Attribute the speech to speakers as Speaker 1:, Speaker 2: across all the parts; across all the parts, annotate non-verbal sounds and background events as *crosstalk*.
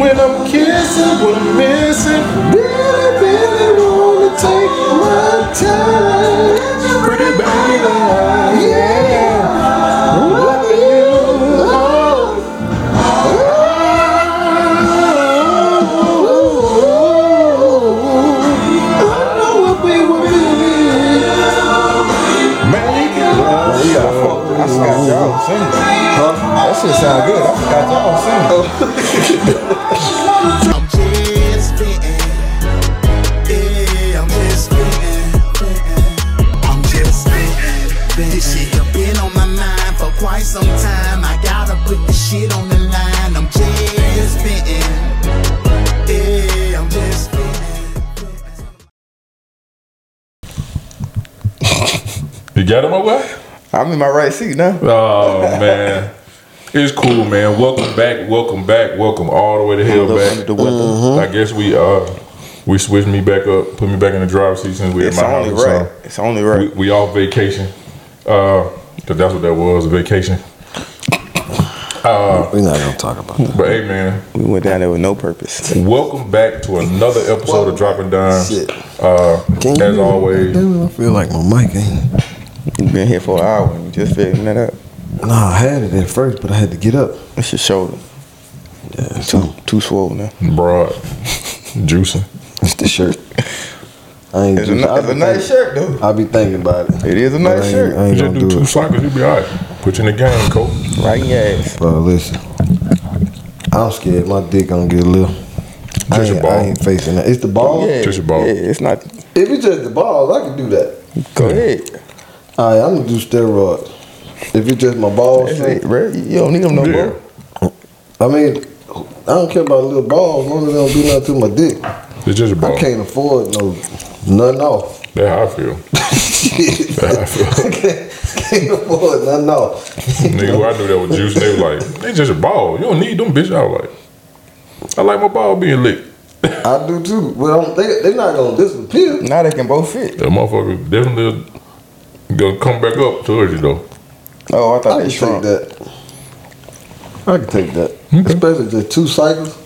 Speaker 1: when I'm kissing, when I'm missing. Really, really wanna take my time. Pretty baby,
Speaker 2: shit sound good. I forgot y'all was singing. Oh.
Speaker 3: I'm just fitting. Yeah, I'm just fitting. I'm just fitting. This shit have been on my mind for quite some time. I gotta put the shit on the line. I'm just fitting. Yeah, I'm just fitting.
Speaker 1: You got him away?
Speaker 2: I'm in my right seat now.
Speaker 1: Oh man. It's cool, man. Welcome back, welcome back, welcome all the way to hell back.
Speaker 2: the weather.
Speaker 1: I guess we uh we switched me back up, put me back in the driver's seat since we
Speaker 2: It's
Speaker 1: at my
Speaker 2: only
Speaker 1: house.
Speaker 2: right.
Speaker 1: so
Speaker 2: It's only
Speaker 1: We,
Speaker 2: right.
Speaker 1: we off vacation. Uh, cause that's what that was, a vacation.
Speaker 4: We're not gonna talk about that.
Speaker 1: But hey, man,
Speaker 2: We went down there with no purpose.
Speaker 1: welcome back to another episode of Dropping Dymes.
Speaker 4: Shit.
Speaker 1: Uh,
Speaker 4: Can you
Speaker 1: as always,
Speaker 4: I feel like my mic ain't.
Speaker 2: We've been here for an hour and we just figuring that out.
Speaker 4: Nah, I had it at first, but I had to get up.
Speaker 2: It's your shoulder.
Speaker 4: Yeah,
Speaker 2: Too,
Speaker 4: so
Speaker 2: too swollen now.
Speaker 1: broad, *laughs* juicing.
Speaker 4: it's the shirt. I ain't.
Speaker 2: It's a,
Speaker 4: just-
Speaker 2: ni-
Speaker 4: I
Speaker 2: it's
Speaker 4: be
Speaker 2: a nice
Speaker 4: thinking-
Speaker 2: shirt though.
Speaker 4: I'll be thinking about it.
Speaker 2: It is a nice
Speaker 4: I ain't-
Speaker 2: shirt.
Speaker 4: I ain't
Speaker 1: Just
Speaker 4: gonna
Speaker 1: do
Speaker 4: do
Speaker 1: two
Speaker 4: it.
Speaker 1: cycles, you'll be alright. Put you in the game, coach.
Speaker 2: Right in your ass.
Speaker 4: Bro, listen. I'm scared my dick gonna get a little. I
Speaker 1: Just your
Speaker 4: ain't, I
Speaker 1: ball.
Speaker 4: ain't facing that. It's the ball.
Speaker 2: Yeah,
Speaker 1: Just your ball.
Speaker 2: Yeah, it's not.
Speaker 4: If it's just the balls, I can do that.
Speaker 2: Go ahead.
Speaker 4: All right, I'm gonna do steroids. If it's just my balls,
Speaker 2: That's it, bro. You don't need them no
Speaker 1: Yeah.
Speaker 2: more.
Speaker 4: I mean, I don't care about little balls as long as they don't do nothing to my dick.
Speaker 1: It's just a ball.
Speaker 4: I can't afford no nothing off.
Speaker 1: That's how I feel. *laughs* That's how I feel.
Speaker 4: I can't, can't afford nothing off.
Speaker 1: Nigga, who I knew that was juice, they were like, they just a ball. You don't need them bitch. I was like, I like my ball being licked.
Speaker 4: I do too. Well, they they're not gonna disappear.
Speaker 2: Now they can both fit.
Speaker 1: That motherfucker definitely gonna come back up towards you though.
Speaker 2: Oh, I
Speaker 4: I
Speaker 2: thought
Speaker 4: can
Speaker 2: they
Speaker 4: take that. I can take that. Especially just two cycles.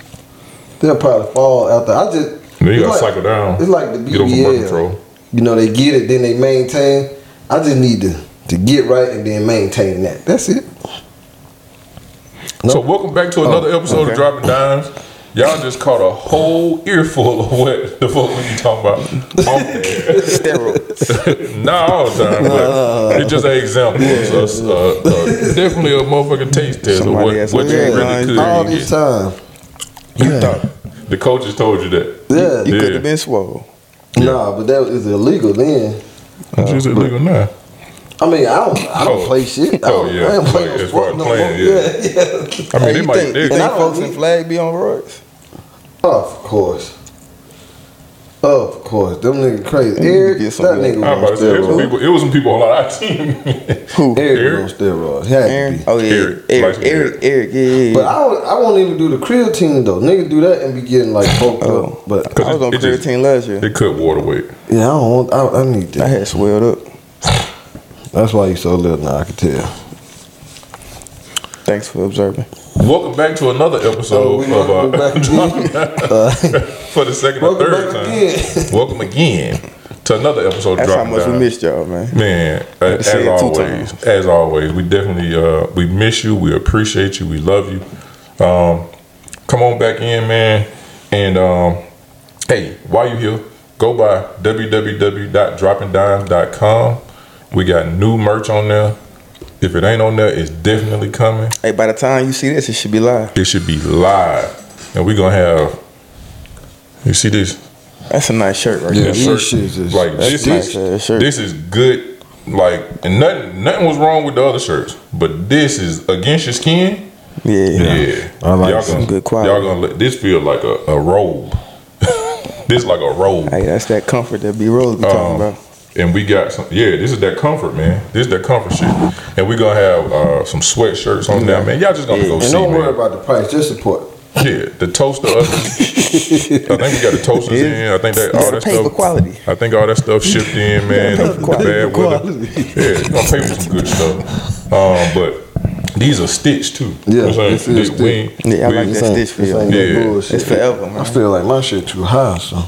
Speaker 4: They'll probably fall out there. I just
Speaker 1: Then you gotta
Speaker 4: like-
Speaker 1: cycle down.
Speaker 4: It's like the
Speaker 1: Get over birth
Speaker 4: BBL.
Speaker 1: control.
Speaker 4: You know, they get it, then they maintain. I just need to to get right and then maintain that. That's it.
Speaker 1: So welcome back to another oh, episode of. Dropping Dymes. Y'all just caught a whole earful of what the fuck we be talking about on air. *laughs*
Speaker 2: Steroids. *laughs*
Speaker 1: Not all the time, but it's just an example. It's a- uh, uh, definitely a motherfucking taste test of
Speaker 2: Somebody
Speaker 1: what,
Speaker 2: has
Speaker 1: what you
Speaker 2: some
Speaker 1: really could
Speaker 4: All
Speaker 1: get.
Speaker 4: this time.
Speaker 1: You thought the coaches told you that.
Speaker 4: Yeah.
Speaker 2: You
Speaker 1: Yeah.
Speaker 2: could have been swole.
Speaker 4: Nah, but that is illegal then.
Speaker 1: It's just illegal now.
Speaker 4: I mean, I don't, I don't
Speaker 1: Oh.
Speaker 4: play shit. I
Speaker 1: Oh,
Speaker 4: don't,
Speaker 1: yeah.
Speaker 4: I don't play
Speaker 1: Like,
Speaker 4: no
Speaker 1: as far
Speaker 4: sport
Speaker 1: as
Speaker 4: no
Speaker 1: playing,
Speaker 4: more.
Speaker 1: yeah.
Speaker 4: yeah, *laughs* yeah.
Speaker 1: I mean,
Speaker 2: Hey,
Speaker 1: they
Speaker 2: you
Speaker 1: might.
Speaker 2: think,
Speaker 1: They,
Speaker 2: you
Speaker 4: And I
Speaker 2: think
Speaker 4: don't
Speaker 2: folks in
Speaker 4: need-
Speaker 2: flag be on roids?
Speaker 4: Of course. Of course. Them niggas crazy. Eric,
Speaker 2: get
Speaker 4: that nigga
Speaker 1: I'm about to
Speaker 4: was
Speaker 1: say, it was, some
Speaker 4: on
Speaker 1: people,
Speaker 4: steroids.
Speaker 1: it was some people on our *laughs* team.
Speaker 2: Who?
Speaker 4: Eric
Speaker 1: Eric?
Speaker 4: on steroids. He had to be.
Speaker 2: Oh yeah,
Speaker 1: Eric.
Speaker 2: Eric. Eric.
Speaker 1: Eric.
Speaker 2: Eric. yeah, yeah, yeah.
Speaker 4: But I I won't even do the creatine though. Niggas do that and be getting like *laughs* poked
Speaker 2: Oh.
Speaker 4: up. But
Speaker 2: I was on
Speaker 1: it just-
Speaker 2: creatine last year.
Speaker 1: They cut water weight.
Speaker 4: yeah, I don't want. I, I need that.
Speaker 2: I had swelled up.
Speaker 4: That's why you so little now. I can tell.
Speaker 2: Thanks for observing.
Speaker 1: Welcome back to another episode
Speaker 4: we
Speaker 1: of
Speaker 4: welcome
Speaker 1: uh,
Speaker 4: back again. *laughs* *laughs* *laughs*
Speaker 1: for the second or third
Speaker 4: back
Speaker 1: time.
Speaker 4: again.
Speaker 1: Welcome again to another episode of
Speaker 2: That's how
Speaker 1: Dropping
Speaker 2: much we
Speaker 1: Down.
Speaker 2: missed y'all, man.
Speaker 1: Man, uh, as
Speaker 2: say it two
Speaker 1: always, as always, we definitely uh, we miss you. We appreciate you. We love you. Um, come on back in, man. And um, hey, while you here, go by www.droppingdymes.com. We got new merch on there. If it ain't on there, it's definitely coming.
Speaker 2: Hey, by the time you see this, it should be live.
Speaker 1: It should be live, and we're gonna have. You see this?
Speaker 2: That's a nice shirt right
Speaker 4: Yeah,
Speaker 2: there.
Speaker 4: these
Speaker 1: shirt,
Speaker 4: shits is-
Speaker 1: like this
Speaker 2: nice,
Speaker 1: is
Speaker 2: uh, shirt.
Speaker 1: this is good. Like and nothing nothing was wrong with the other shirts, but this is against your skin.
Speaker 2: Yeah.
Speaker 1: Yeah,
Speaker 4: I like
Speaker 1: y'all
Speaker 4: some
Speaker 1: gonna,
Speaker 2: good quality.
Speaker 1: Y'all gonna let this feel like a, a robe. *laughs* this like a robe.
Speaker 2: Hey, that's that comfort that B Rose be
Speaker 1: Um,
Speaker 2: talking about.
Speaker 1: And we got some. Yeah, this is that comfort, man. This is that comfort shit. And we gonna have uh, some sweatshirts on there, man. Y'all just gonna go
Speaker 4: And
Speaker 1: see,
Speaker 4: don't
Speaker 1: man.
Speaker 4: worry about the price. Just support.
Speaker 1: Yeah, the toaster ovens. *laughs* I think we got the toasters in. I think that all
Speaker 2: gotta
Speaker 1: that
Speaker 2: pay for
Speaker 1: stuff.
Speaker 2: quality.
Speaker 1: I think all that stuff shipped in, man.
Speaker 2: gotta
Speaker 1: The
Speaker 2: pay for
Speaker 1: bad
Speaker 2: quality.
Speaker 1: weather. Yeah, you gonna pay for some good stuff. Um, but these are stitched too. You know
Speaker 4: Yeah,
Speaker 1: what I'm
Speaker 4: this
Speaker 1: saying?
Speaker 4: is
Speaker 1: They- we ain't-
Speaker 5: Yeah, I
Speaker 1: we
Speaker 5: like that stitch
Speaker 4: this
Speaker 5: feel.
Speaker 1: Yeah.
Speaker 4: bullshit.
Speaker 5: It's forever, man.
Speaker 4: I feel like my shit too high, so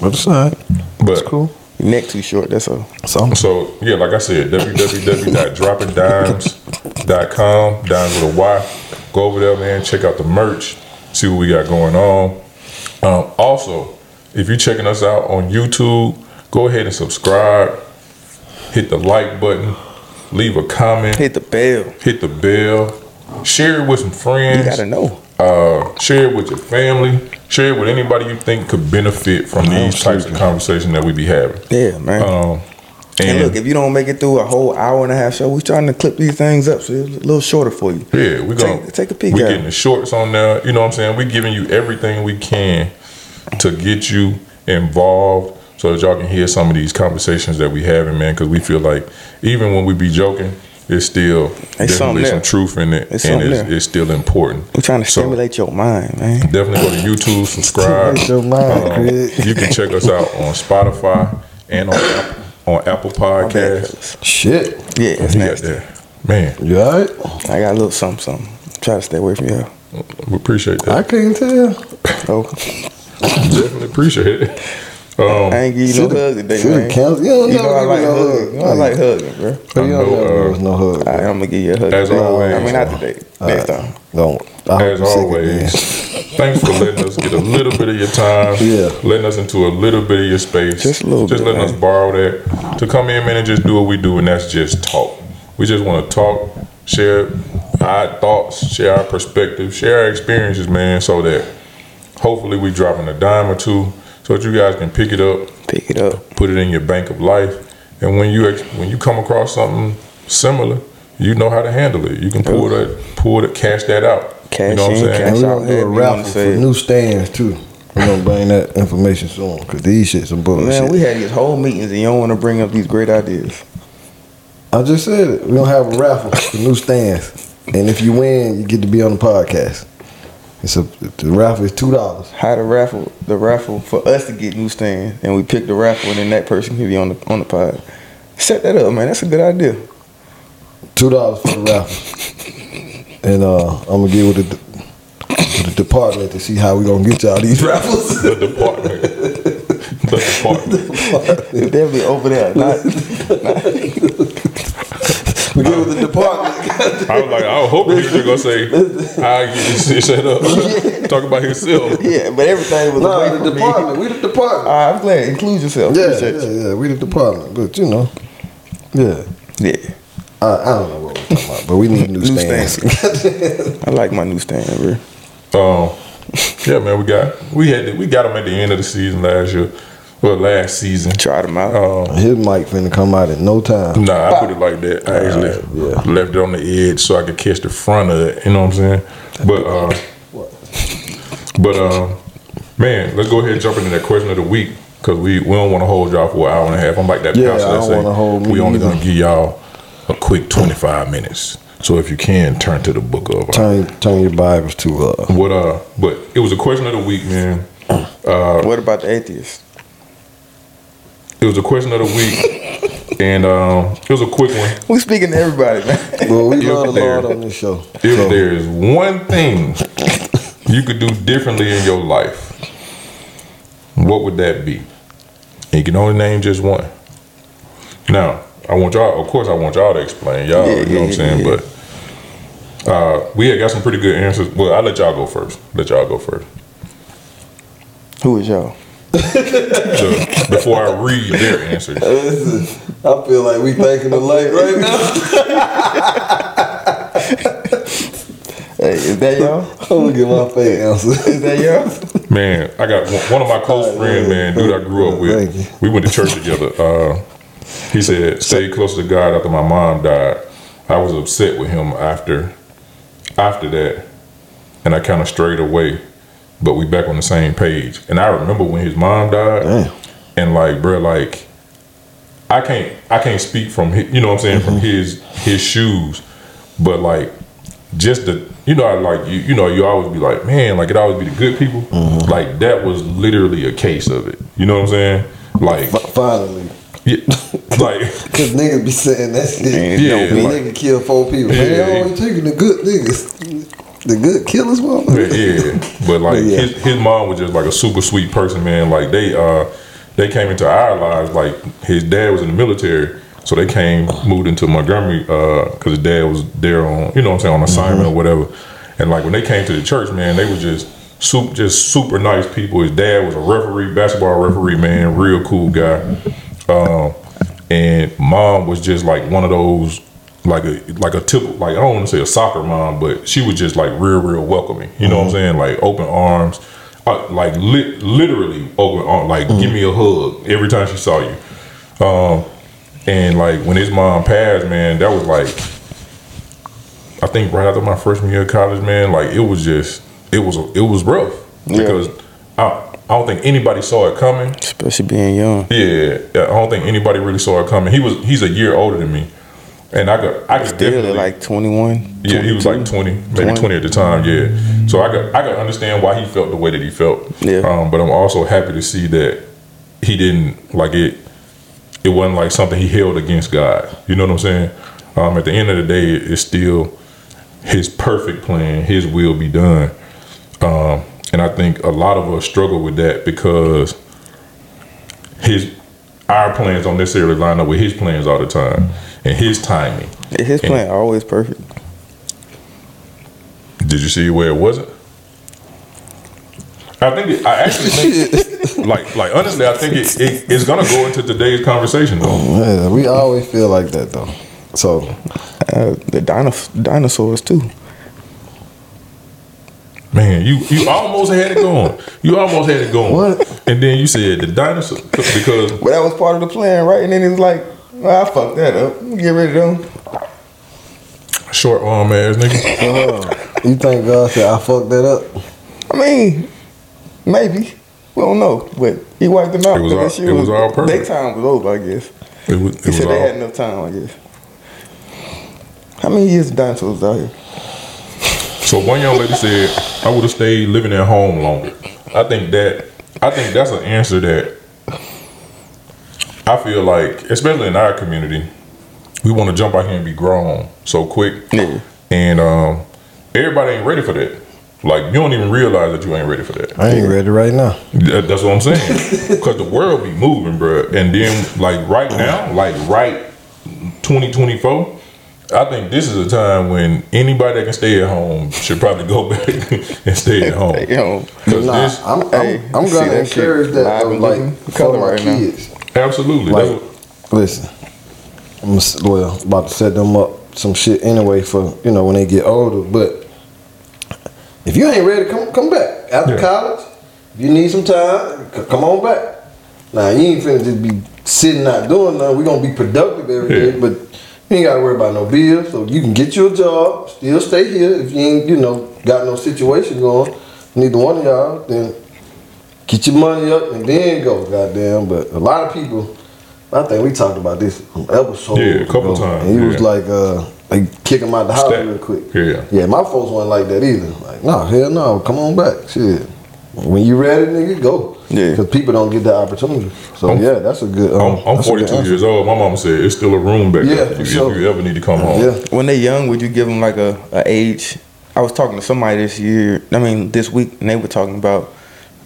Speaker 4: but it's alright.
Speaker 1: But
Speaker 4: It's cool.
Speaker 5: Neck too short. That's all.
Speaker 4: So
Speaker 1: So yeah, like I said, www.droppingdymes.com, dimes with a Y. Go over there, man. Check out the merch. See what we got going on. Um, also, if you're checking us out on YouTube, go ahead and subscribe. Hit the like button. Leave a comment.
Speaker 5: Hit the bell.
Speaker 1: Hit the bell. Share it with some friends.
Speaker 5: You gotta know.
Speaker 1: Uh, share it with your family. Share it with anybody you think could benefit from these types of conversations that we be having.
Speaker 5: Yeah, man.
Speaker 1: Um,
Speaker 5: and
Speaker 1: and
Speaker 5: look, if you don't make it through a whole hour and a half show, we're trying to clip these things up so it's a little shorter for you.
Speaker 1: Yeah, we gonna
Speaker 5: Take- take a peek
Speaker 1: We
Speaker 5: at
Speaker 1: getting the shorts on there. You know what I'm saying? We're giving you everything we can to get you involved, so that y'all can hear some of these conversations that we having, man. Because we feel like even when we be joking, it's still
Speaker 5: There's something
Speaker 1: definitely some truth in it,
Speaker 5: There's
Speaker 1: and it's, it's still important.
Speaker 5: We're trying to
Speaker 1: So-
Speaker 5: stimulate your mind, man.
Speaker 1: Definitely go to YouTube, subscribe.
Speaker 4: Your mind,
Speaker 1: Um, you can check us out on Spotify and on Apple, on Apple Podcasts.
Speaker 4: shit.
Speaker 5: Yeah, it's nasty.
Speaker 1: that. Man,
Speaker 4: You alright?
Speaker 5: I got a little something, something. Try to stay away from you.
Speaker 1: we appreciate that.
Speaker 4: I can't tell.
Speaker 5: Oh,
Speaker 1: Definitely appreciate it. Um,
Speaker 5: I ain't give you no
Speaker 4: Shoulda-
Speaker 5: hug today, man.
Speaker 4: canceled. You don't
Speaker 5: You know
Speaker 4: never
Speaker 5: I like
Speaker 4: no
Speaker 5: hugging.
Speaker 4: hug.
Speaker 5: You know I like hugging, bro.
Speaker 4: But you
Speaker 1: I
Speaker 4: don't
Speaker 1: know, uh,
Speaker 4: no hug.
Speaker 5: All right, I'm gonna give you a hug.
Speaker 1: As
Speaker 5: today.
Speaker 1: always.
Speaker 5: I mean, not today. Next time.
Speaker 4: Don't. I hope
Speaker 1: As always, thanks for letting us get a little bit of your time. *laughs*
Speaker 4: Yeah.
Speaker 1: Letting us into a little bit of your space.
Speaker 5: Just a little
Speaker 1: Just
Speaker 5: bit,
Speaker 1: letting
Speaker 5: man.
Speaker 1: us borrow that. To come in, man, and just do what we do, and that's just talk. We just want to talk, share our thoughts, share our perspective, share our experiences, man, so that hopefully we dropping a dime or two so that you guys can pick it up,
Speaker 5: Pick it up.
Speaker 1: put it in your bank of life, and when you when you come across something similar, you know how to handle it. You can pull oh. that, pull it, cash that out. you
Speaker 5: Cash
Speaker 1: know what I'm saying?
Speaker 5: cash
Speaker 4: And we're gonna do a
Speaker 5: however you wanna
Speaker 4: raffle for new stands too. We're gonna bring that information soon because these shit some bullshit.
Speaker 5: Man, we had these whole meetings and you don't want to bring up these great ideas.
Speaker 4: I just said it. We're gonna have a raffle for new stands, and if you win, you get to be on the podcast. It's a the raffle is two dollars.
Speaker 5: How to raffle the raffle for us to get new stands, and we pick the raffle, and then that person can be on the on the pod. Set that up, man. That's a good idea.
Speaker 4: Two dollars for the raffle, *laughs* and uh, I'm gonna get with the, with the department to see how we gonna get y'all these raffles.
Speaker 1: The department. the *laughs* department.
Speaker 5: They'll be over there. Not, *laughs*
Speaker 4: we get with the department.
Speaker 1: I was like, I hope he was just gonna say *laughs* how I get this shit set up. Talk about himself.
Speaker 5: yeah, but everything was
Speaker 4: nah,
Speaker 5: away
Speaker 4: the
Speaker 5: from me.
Speaker 4: department. We the department.
Speaker 5: All right, I'm glad. Include yourself.
Speaker 4: yeah,
Speaker 5: Appreciate
Speaker 4: yeah,
Speaker 5: you.
Speaker 4: yeah. We the department, but you know, yeah.
Speaker 5: Yeah.
Speaker 4: I, I don't know what we're talking about, but we need new,
Speaker 5: New
Speaker 4: stands. *laughs*
Speaker 5: I like my new stand, bro.
Speaker 1: Um, yeah, man, we got we had we got them at the end of the season last year. Well, last season.
Speaker 5: Try them out.
Speaker 1: Um,
Speaker 4: His mic finna come out in no time.
Speaker 1: Nah, I put it like that. I actually
Speaker 4: yeah.
Speaker 1: left it on the edge so I could catch the front of it. You know what I'm saying? But uh, but uh, man, let's go ahead and jump into that question of the week because we, we don't want to hold y'all for an hour and a half. I'm like that
Speaker 4: Yeah,
Speaker 1: bouncer
Speaker 4: I
Speaker 1: that
Speaker 4: don't
Speaker 1: say
Speaker 4: wanna hold me
Speaker 1: we only gonna give y'all a quick 25 minutes. So if you can turn to the book of uh,
Speaker 4: Turn turn your Bibles to uh
Speaker 1: what uh, but it was a question of the week, man. Uh,
Speaker 5: what about the atheist?
Speaker 1: It was a question of the week, and um, it was a quick one.
Speaker 5: We speaking to everybody, man.
Speaker 4: well we
Speaker 1: Yeah,
Speaker 4: love the. Lord on this show.
Speaker 1: If
Speaker 4: So,
Speaker 1: there is one thing you could do differently in your life, what would that be? And you can only name just one. Now, I want y'all, of course, I want y'all to explain. Y'all,
Speaker 5: Yeah,
Speaker 1: you know what I'm saying?
Speaker 5: yeah.
Speaker 1: But uh, we had got some pretty good answers. Well, I'll let y'all go first. Let y'all go first.
Speaker 5: Who is y'all?
Speaker 1: So, before I read their answers.
Speaker 4: I feel like we thinking alike right now.
Speaker 5: Hey, is that y'all?
Speaker 4: I'm gonna get my fake answer.
Speaker 5: Is that y'all?
Speaker 1: Man, I got one- one of my close friends, man, dude I grew up
Speaker 4: Thank you.
Speaker 1: with. We went to church together. Uh, he said, "Stay close to God." After my mom died, I was upset with him after after that, and I kind of strayed away. But we back on the same page. And I remember when his mom died,
Speaker 4: Damn.
Speaker 1: and like, bro, like, I can't I can't speak from his, you know what I'm saying from mm-hmm. his his shoes, but like just the you know I like you you know you always be like man like it always be the good people mm-hmm. like that was literally a case of it you know what I'm saying like
Speaker 4: Finally.
Speaker 1: Yeah, *laughs* like
Speaker 4: Cause niggas be saying that shit.
Speaker 5: Man,
Speaker 1: Yeah,
Speaker 4: the
Speaker 1: like-
Speaker 4: nigga kill four people. Man,
Speaker 1: Yeah.
Speaker 4: they always taking the good niggas. The good killers,
Speaker 1: yeah,
Speaker 4: motherfucker.
Speaker 1: yeah. But like
Speaker 4: Yeah.
Speaker 1: his his mom was just like a super sweet person, man. Like they uh they came into our lives. Like his dad was in the military, so they came moved into Montgomery because his dad was there on you know what I'm saying on assignment or whatever. And like when they came to the church, man, they were just super just super nice people. His dad was a referee, basketball referee, man, real cool guy. Um, and mom was just like one of those like a like a typical like I don't want to say a soccer mom, but she was just like real real welcoming. You know what I'm saying? Like open arms, uh, like lit, literally open arms. Like give me a hug every time she saw you. Um, and like when his mom passed, man, that was like I think right after my freshman year of college, man. Like it was just it was it was rough
Speaker 5: Yeah.
Speaker 1: because I I don't think anybody saw it coming.
Speaker 5: Especially being young.
Speaker 1: Yeah, yeah, I don't think anybody really saw it coming. He was he's a year older than me, and I got I could
Speaker 5: Still
Speaker 1: definitely
Speaker 5: like 21.
Speaker 1: yeah he was like twenty maybe
Speaker 5: 20.
Speaker 1: twenty at the time yeah. So I got I could understand why he felt the way that he felt.
Speaker 5: Yeah.
Speaker 1: Um, but I'm also happy to see that he didn't like it. It wasn't like something he held against God. You know what I'm saying? Um, at the end of the day, it's still his perfect plan, his will be done. Um, and I think a lot of us struggle with that because his our plans don't necessarily line up with his plans all the time and his timing.
Speaker 5: His plan always perfect.
Speaker 1: Did you see where it wasn't? I think it, I actually think *laughs* like like honestly I think it, it it's gonna go into today's conversation though.
Speaker 4: Yeah, we always feel like that though. So
Speaker 5: Uh, the dino- dinosaurs too.
Speaker 1: Man, you you almost had it going. You almost had it going.
Speaker 4: What?
Speaker 1: And then you said the dinosaur because
Speaker 5: But that was part of the plan, right? And then it's like, well, I fucked that up. Get rid of them.
Speaker 1: short arm ass nigga.
Speaker 4: uh, you think God said I fucked that up?
Speaker 5: I mean, maybe. We don't know. But he wiped them out.
Speaker 1: It was all- it was all perfect.
Speaker 5: Their time was over, I guess.
Speaker 1: It was, it
Speaker 5: He
Speaker 1: was
Speaker 5: said they had enough time, I guess. How many years of dinosaurs out here?
Speaker 1: So one young lady said I would have stayed living at home longer. I think that I think that's an answer that I feel like, especially in our community, we want to jump out here and be grown so quick.
Speaker 5: Yeah.
Speaker 1: And um, everybody ain't ready for that. Like you don't even realize that you ain't ready for that.
Speaker 4: I ain't ready right now.
Speaker 1: That- That's what I'm saying. *laughs* Because the world be moving, bro. And then, like right now, like right 2024, I think this is a time when anybody that can stay at home should probably go *laughs* back and stay at home.
Speaker 5: You know,
Speaker 1: Because
Speaker 4: Nah,
Speaker 1: this,
Speaker 4: I'm, I'm,
Speaker 5: Hey,
Speaker 4: I'm gonna
Speaker 5: that shit
Speaker 4: encourage that
Speaker 5: live
Speaker 4: though, like for my
Speaker 5: right now.
Speaker 4: kids.
Speaker 1: absolutely.
Speaker 4: Like,
Speaker 1: what-
Speaker 4: listen, I'm s- well about to set them up some shit anyway for you know when they get older. But if you ain't ready, come come back after
Speaker 1: Yeah.
Speaker 4: college. If you need some time, come on back. Now you ain't finna just be sitting not doing nothing. We gonna be productive every day,
Speaker 1: Yeah.
Speaker 4: but you ain't gotta worry about no bills. So you can get you a job, still stay here. If you ain't you know got no situation going, neither one of y'all, then get your money up and then go, goddamn. But a lot of people, I think we talked about this episode.
Speaker 1: Yeah, a couple times,
Speaker 4: And he was
Speaker 1: yeah.
Speaker 4: like, uh, they kick him out the house
Speaker 1: Step.
Speaker 4: real quick.
Speaker 1: Yeah.
Speaker 4: Yeah, my folks wasn't like that either. Like, no, hell no, come on back. Shit. When you ready, nigga, go.
Speaker 5: Yeah.
Speaker 4: Because people don't get that opportunity. So
Speaker 1: I'm-
Speaker 4: yeah, that's a good. Um,
Speaker 1: I'm, I'm
Speaker 4: that's a good
Speaker 1: 42 years old. My mama said it's still a room back
Speaker 4: Yeah,
Speaker 1: there
Speaker 4: for
Speaker 1: if,
Speaker 4: sure.
Speaker 1: if you ever need to come home.
Speaker 4: Yeah.
Speaker 5: when they're young, would you give them like a, a age? I was talking to somebody this year. I mean, this week, and they were talking about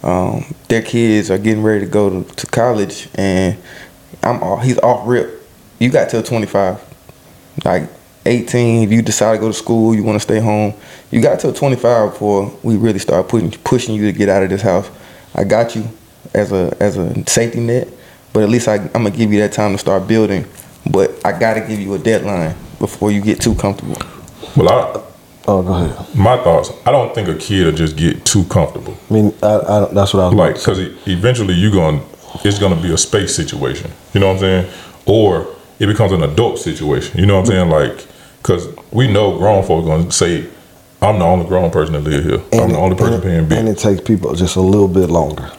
Speaker 5: um, their kids are getting ready to go to, to college, and I'm off, he's off rip. You got till 25, like 18. If you decide to go to school, you want to stay home. You got till 25 before we really start putting pushing you to get out of this house. I got you as a as a safety net, but at least I, I'm gonna give you that time to start building. But I gotta give you a deadline before you get too comfortable.
Speaker 1: Well, I,
Speaker 4: Oh, go ahead.
Speaker 1: my thoughts. I don't think a kid will just get too comfortable.
Speaker 4: I mean, I, I, that's what I was
Speaker 1: like
Speaker 4: about to say.
Speaker 1: because eventually you going it's going to be a space situation you know what i'm saying or it becomes an adult situation you know what i'm saying like because we know grown folks going to say i'm the only grown person that live here i'm
Speaker 4: And
Speaker 1: the
Speaker 4: it-
Speaker 1: only person
Speaker 4: and,
Speaker 1: paying
Speaker 4: And it takes people just a little bit longer,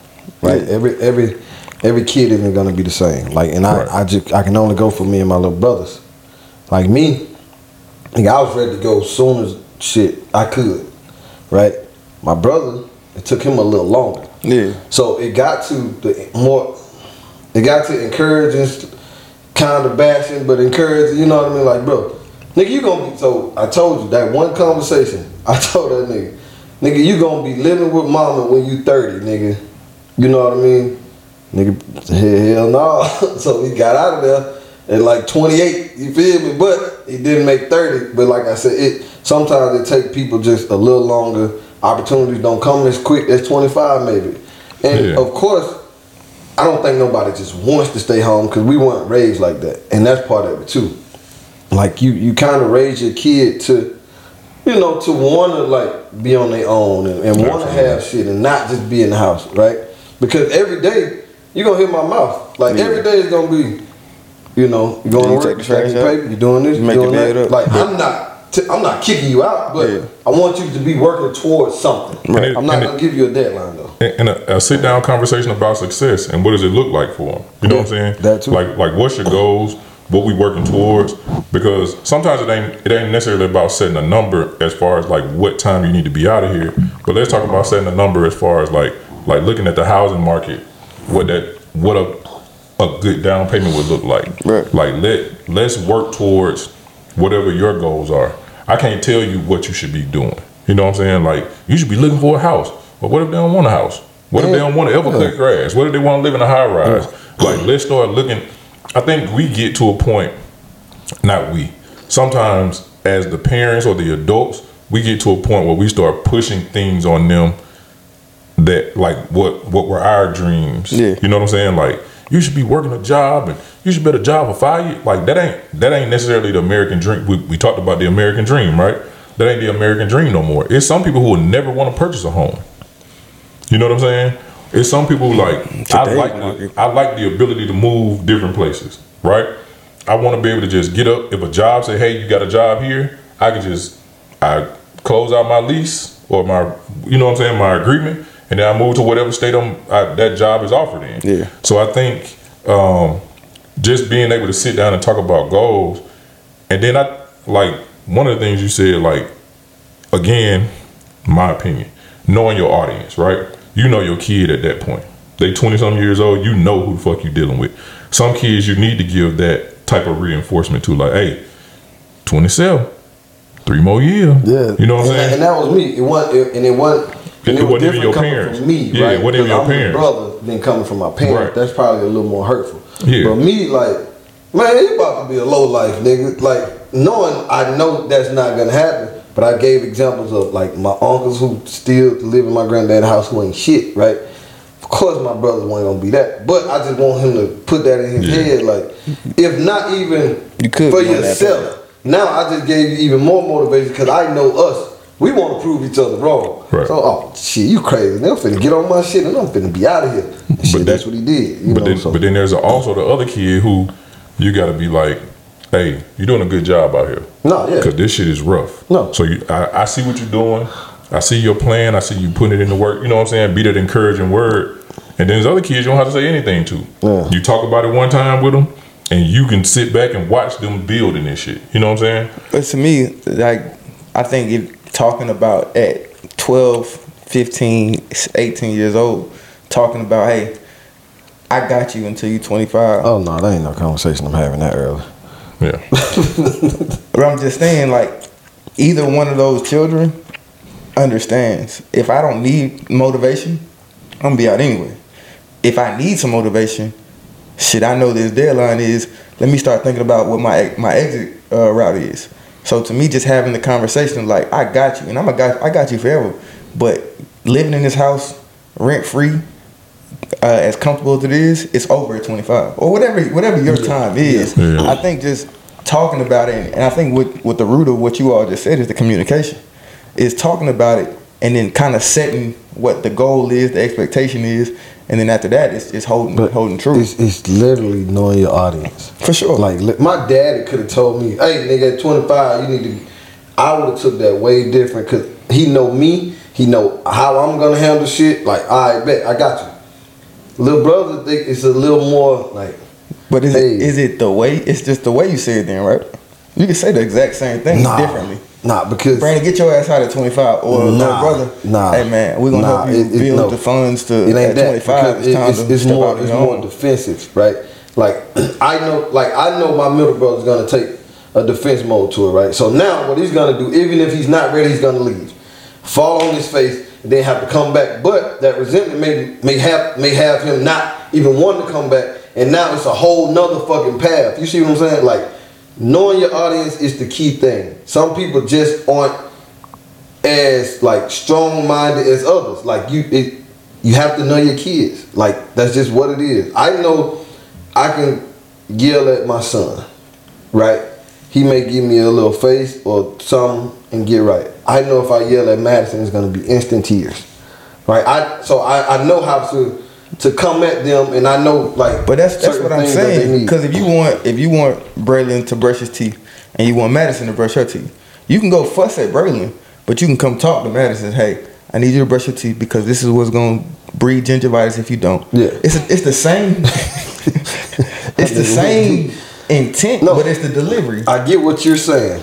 Speaker 4: right? Every every every kid isn't gonna be the same. Like, and I
Speaker 1: Right.
Speaker 4: I just I can only go for me and my little brothers. Like me, like I was ready to go as soon as shit I could, right? My brother, it took him a little longer.
Speaker 5: Yeah.
Speaker 4: So it got to the more, it got to encouraging, kind of bashing, but encouraging. You know what I mean? Like, bro, nigga, you gonna be. So I told you that one conversation. *laughs* I told that nigga, nigga, you gonna be living with mama when you thirty, nigga. You know what I mean? Nigga, hell, hell no. *laughs* so he got out of there at like 28. You feel me? But he didn't make 30. But like I said, it sometimes it take people just a little longer. Opportunities don't come as quick as 25 maybe. And
Speaker 1: Yeah.
Speaker 4: of course, I don't think nobody just wants to stay home because we weren't raised like that, and that's part of it too. Like you, you kind of raise your kid to, you know, to want to like be on their own and, and want to have shit and not just be in the house, right? Because every day you're gonna hear my mouth. Like
Speaker 5: Yeah.
Speaker 4: every day is gonna be, you know, you're going
Speaker 5: You
Speaker 4: to
Speaker 5: take
Speaker 4: work,
Speaker 5: the
Speaker 4: you
Speaker 5: trash
Speaker 4: taking paper, you doing this,
Speaker 5: you
Speaker 4: you
Speaker 5: make
Speaker 4: doing
Speaker 5: your bed
Speaker 4: that.
Speaker 5: up.
Speaker 4: Like
Speaker 5: Yeah.
Speaker 4: I'm not, t- I'm not kicking you out, but
Speaker 5: Yeah.
Speaker 4: I want you to be working towards something.
Speaker 1: Right.
Speaker 4: I'm not gonna give you a deadline though.
Speaker 1: and a, a sit down conversation about success and what does it look like for them. You know what I'm saying?
Speaker 4: that too.
Speaker 1: Like like what's your goals? What we working towards? Because sometimes it ain't it ain't necessarily about setting a number as far as like what time you need to be out of here. But let's talk about setting a number as far as like like looking at the housing market, what that what a a good down payment would look like.
Speaker 5: Right.
Speaker 1: Like let let's work towards whatever your goals are. I can't tell you what you should be doing. You know what I'm saying? Like you should be looking for a house. But what if they don't want a house? What if they don't want to ever cut grass? What if they want to live in a high rise? Like let's start looking. I think we get to a point, not we. Sometimes as the parents or the adults, we get to a point where we start pushing things on them that like what what were our dreams.
Speaker 5: Yeah.
Speaker 1: You know what I'm saying? Like you should be working a job and you should be at a job for five years. Like that ain't that ain't necessarily the American dream. We, we talked about the American dream, right? That ain't the American dream no more. It's some people who will never want to purchase a home. You know what I'm saying? It's some people who like I like the. I like the ability to move different places, right? I want to be able to just get up if a job say, "Hey, you got a job here," I can just I close out my lease or my you know what I'm saying, my agreement, and then I move to whatever state I'm, I, that job is offered in.
Speaker 5: Yeah.
Speaker 1: So I think um, just being able to sit down and talk about goals, and then I like one of the things you said, like again, my opinion, knowing your audience, right? You know your kid at that point. They twenty something years old. You know who the fuck you dealing with. Some kids you need to give that type of reinforcement to, like, hey, twenty seven, three more years.
Speaker 4: Yeah,
Speaker 1: you know what I'm saying.
Speaker 4: And that was me. It wasn't, it, and it wasn't. And
Speaker 1: It
Speaker 4: it, was
Speaker 1: wasn't even your parents.
Speaker 4: from me,
Speaker 1: Yeah,
Speaker 4: right?
Speaker 1: it wasn't even your
Speaker 4: I'm
Speaker 1: parents.
Speaker 4: brother than coming from my parents.
Speaker 1: Right.
Speaker 4: That's probably a little more hurtful.
Speaker 1: Yeah.
Speaker 4: But me, like, man, you about to be a low life nigga. Like, knowing I know that's not gonna happen. But I gave examples of like my uncles who still live in my granddad's house who ain't shit, right? Of course, my brother weren't gonna be that, but I just want him to put that in his
Speaker 1: Yeah.
Speaker 4: head, like, if not even
Speaker 5: You could
Speaker 4: for
Speaker 5: that
Speaker 4: yourself. Now I just gave you even more motivation because I know us. We want to prove each other wrong.
Speaker 1: Right.
Speaker 4: So, oh shit, you crazy? They're finna get on my shit and I'm finna be out of here. Shit,
Speaker 1: then-
Speaker 4: that's what he did. You
Speaker 1: but
Speaker 4: know,
Speaker 1: then,
Speaker 4: so.
Speaker 1: but then there's also the other kid who you got to be like, hey, you're doing a good job out here.
Speaker 4: No, yeah.
Speaker 1: Because this shit is rough.
Speaker 4: No.
Speaker 1: So you, I, I see what you're doing. I see your plan. I see you putting it into work. You know what I'm saying? Be that encouraging word. And then there's other kids you don't have to say anything to.
Speaker 4: Yeah.
Speaker 1: You talk about it one time with them, and you can sit back and watch them building this shit. You know what I'm saying?
Speaker 5: But to me, like, I think it, talking about at 12, 15, 18 years old, talking about, hey, I got you until you 25.
Speaker 4: oh no, that ain't no conversation I'm having that early.
Speaker 1: Yeah. *laughs*
Speaker 5: But I'm just saying, like, either one of those children understands if I don't need motivation, I'm gonna be out anyway. If I need some motivation, shit, I know this deadline is. Let me start thinking about what my my exit uh, route is. So to me, just having the conversation, like, I got you, and I'm a guy, I got you forever. But living in this house, rent free, uh, as comfortable as it is, it's over at 25 or whatever whatever your time is.
Speaker 1: Yeah.
Speaker 5: I think just talking about it, and I think with with the root of what you all just said is the communication, is talking about it and then kind of setting what the goal is, the expectation is, and then after that, it's, it's holding but holding true
Speaker 4: It's, it's literally knowing your audience.
Speaker 5: for sure.
Speaker 4: Like my daddy could have told me, "Hey, nigga, at 25, you need to." I would have took that way different because he know me. He know how I'm gonna handle shit. Like, I bet I got you. Little brother, think it's a little more like.
Speaker 5: but is
Speaker 4: hey.
Speaker 5: it is it the way? It's just the way you say it, then, right? You can say the exact same thing
Speaker 4: Nah,
Speaker 5: differently.
Speaker 4: Nah, because
Speaker 5: Brandon, get your ass out at 25. Or little brother,
Speaker 4: nah.
Speaker 5: hey man, we're gonna
Speaker 4: Nah,
Speaker 5: help you
Speaker 4: it- it-
Speaker 5: build
Speaker 4: no.
Speaker 5: the funds to
Speaker 4: it ain't
Speaker 5: at 25. It's
Speaker 4: it-
Speaker 5: time
Speaker 4: it's, it's more it's more
Speaker 5: own.
Speaker 4: defensive, right? Like *clears throat* I know, like I know my middle brother's gonna take a defense mode to it, right? So now what he's gonna do, even if he's not ready, he's gonna leave, fall on his face, then have to come back. But that resentment may may have may have him not even wanting to come back, and now it's a whole nother fucking path. You see what I'm saying? Like knowing your audience is the key thing. Some people just aren't as like strong minded as others. Like you it you have to know your kids. Like that's just what it is. I know I can yell at my son, right? He may give me a little face or something and get right. I know if I yell at Madison, it's gonna be instant tears, right? I so I, I know how to to come at them, and I know like.
Speaker 5: But that's that's what I'm
Speaker 4: things that they
Speaker 5: saying. Because if you want if you want Braylon to brush his teeth and you want Madison to brush her teeth, you can go fuss at Braylon, but you can come talk to Madison. Hey, I need you to brush your teeth because this is what's gonna breed gingivitis if you don't.
Speaker 4: Yeah.
Speaker 5: it's a, it's the same. *laughs* it's the same intent,
Speaker 4: No.
Speaker 5: but it's the delivery.
Speaker 4: I get what you're saying,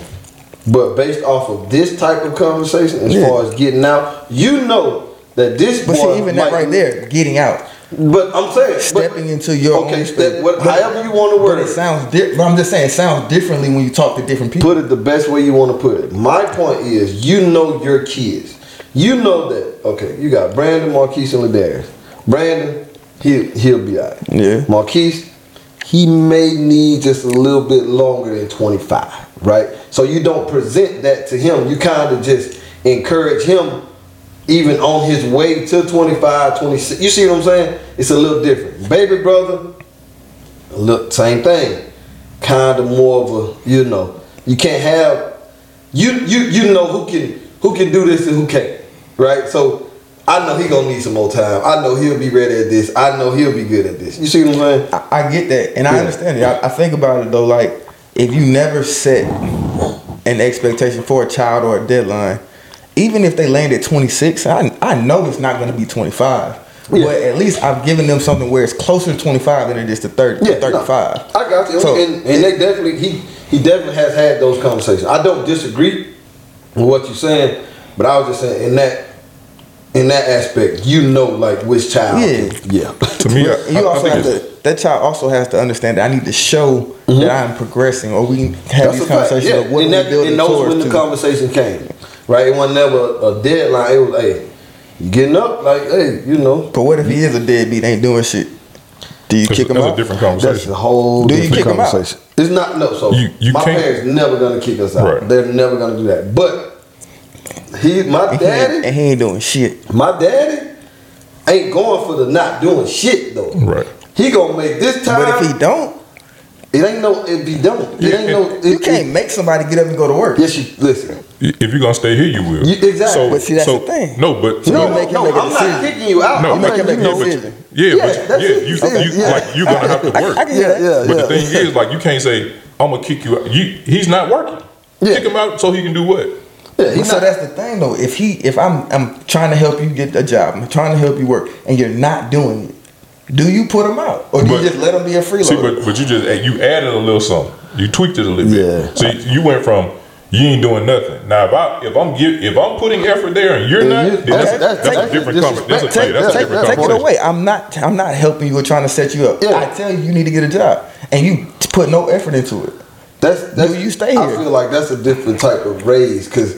Speaker 4: but based off of this type of conversation, as
Speaker 5: Yeah.
Speaker 4: far as getting out, you know that this
Speaker 5: But
Speaker 4: boy
Speaker 5: see, even that right there, getting out,
Speaker 4: But I'm saying, but-
Speaker 5: stepping into your
Speaker 4: okay,
Speaker 5: own
Speaker 4: step, what,
Speaker 5: But-
Speaker 4: however you want to word
Speaker 5: But it
Speaker 4: it.
Speaker 5: sounds different. I'm just saying, it sounds differently when you talk to different people.
Speaker 4: Put it the best way you want to put it. My point is, you know your kids. You know that. Okay, you got Brandon, Marquise, and Ladarius. Brandon, he he'll be alright.
Speaker 5: Yeah.
Speaker 4: Marquise, he may need just a little bit longer than 25, right? So you don't present that to him. You kind of just encourage him even on his way to 25, 26. You see what I'm saying? It's a little different. Baby brother, look, same thing. Kind of more of a, you know, you can't have you you you know who can who can do this and who can't, right? So I know he gonna need some more time. I know he'll be ready at this. I know he'll be good at this. You see what I'm saying?
Speaker 5: I, I get that, and I understand it. I, I think about it though, like if you never set an expectation for a child or a deadline, even if they land at 26, I I know it's not going to be 25.
Speaker 4: Yeah.
Speaker 5: But at least I've given them something where it's closer to 25 than it is to 30, to
Speaker 4: no,
Speaker 5: 35.
Speaker 4: I got you.
Speaker 5: So-
Speaker 4: and, and they definitely he he definitely has had those conversations. I don't disagree with what you're saying, but I was just saying in that in that aspect, you know, like which child.
Speaker 5: Yeah.
Speaker 4: yeah.
Speaker 1: To me, I,
Speaker 5: you
Speaker 1: I- I
Speaker 5: also
Speaker 1: think
Speaker 5: have
Speaker 1: it's-
Speaker 5: to. That child also has to understand that I need to show that I'm progressing, or we can have
Speaker 4: Mm-hmm. That's
Speaker 5: these
Speaker 4: a fact.
Speaker 5: conversations
Speaker 4: Yeah.
Speaker 5: of what
Speaker 4: and, that,
Speaker 5: building
Speaker 4: and those
Speaker 5: towards.
Speaker 4: when the
Speaker 5: too.
Speaker 4: conversation came, right? It wasn't never a deadline. It was, hey, you getting up? Like, hey, you know,
Speaker 5: But what if he is a deadbeat, ain't doing shit? Do you
Speaker 1: That's,
Speaker 5: kick him
Speaker 1: that's
Speaker 5: out?
Speaker 1: a different
Speaker 4: that's
Speaker 1: conversation.
Speaker 4: a whole
Speaker 5: Do you
Speaker 4: different
Speaker 5: kick 'em out?
Speaker 4: It's not no. So
Speaker 1: You- you
Speaker 4: my
Speaker 1: can't-
Speaker 4: parents never gonna kick us out.
Speaker 1: Right.
Speaker 4: They're never gonna do that. But he, my
Speaker 5: And he, ain't, and he ain't doing shit.
Speaker 4: my daddy ain't going for the not doing shit though.
Speaker 1: Right.
Speaker 4: He gonna make this time.
Speaker 5: But if he don't,
Speaker 4: it ain't no. If he don't, it ain't no.
Speaker 1: it-
Speaker 4: It,
Speaker 5: you can't make somebody get up and go to work.
Speaker 4: Yes, you listen.
Speaker 1: If you're gonna stay here, you will.
Speaker 4: You- exactly.
Speaker 5: But see, that's the thing.
Speaker 1: No, but
Speaker 4: No,
Speaker 5: You make him
Speaker 4: no,
Speaker 5: make a
Speaker 4: I'm not kicking you out.
Speaker 1: No,
Speaker 4: I'm
Speaker 1: but-
Speaker 4: letting you
Speaker 5: yeah,
Speaker 4: know.
Speaker 5: but-
Speaker 1: yeah,
Speaker 4: Yeah,
Speaker 1: but
Speaker 4: that's
Speaker 1: yeah,
Speaker 4: it.
Speaker 1: you,
Speaker 4: Yeah,
Speaker 1: you
Speaker 4: yeah.
Speaker 1: like you're gonna have to *laughs* work.
Speaker 5: I can
Speaker 4: Yeah, yeah,
Speaker 1: But
Speaker 4: yeah.
Speaker 1: the thing is, like, you can't say I'm gonna kick you out. You, he's not working.
Speaker 4: Yeah.
Speaker 1: Kick him out so he can do what?
Speaker 4: Yeah, he's
Speaker 5: so
Speaker 4: not.
Speaker 5: that's the thing though. If he, if I'm, I'm trying to help you get a job, I'm trying to help you work, and you're not doing it, do you put him out, or do
Speaker 1: But-
Speaker 5: you just let him be a freeloader?
Speaker 1: See, but but you just you added a little something. You tweaked it a little
Speaker 4: Yeah.
Speaker 1: bit. See, you went from you ain't doing nothing. Now, if I if I'm give, if I'm putting effort there and you're not,
Speaker 4: you-
Speaker 1: that's,
Speaker 4: that's-
Speaker 1: that's,
Speaker 4: that's-
Speaker 1: a different
Speaker 4: that's
Speaker 1: conversation. That's, a, that's
Speaker 4: Take-
Speaker 1: a different
Speaker 4: take-
Speaker 5: Take it away. I'm not. I'm not helping you or trying to set you up.
Speaker 4: Yeah.
Speaker 5: I tell you, you need to get a job, and you put no effort into it.
Speaker 4: That's, that's
Speaker 5: you stay here.
Speaker 4: I feel like that's a different type of raise because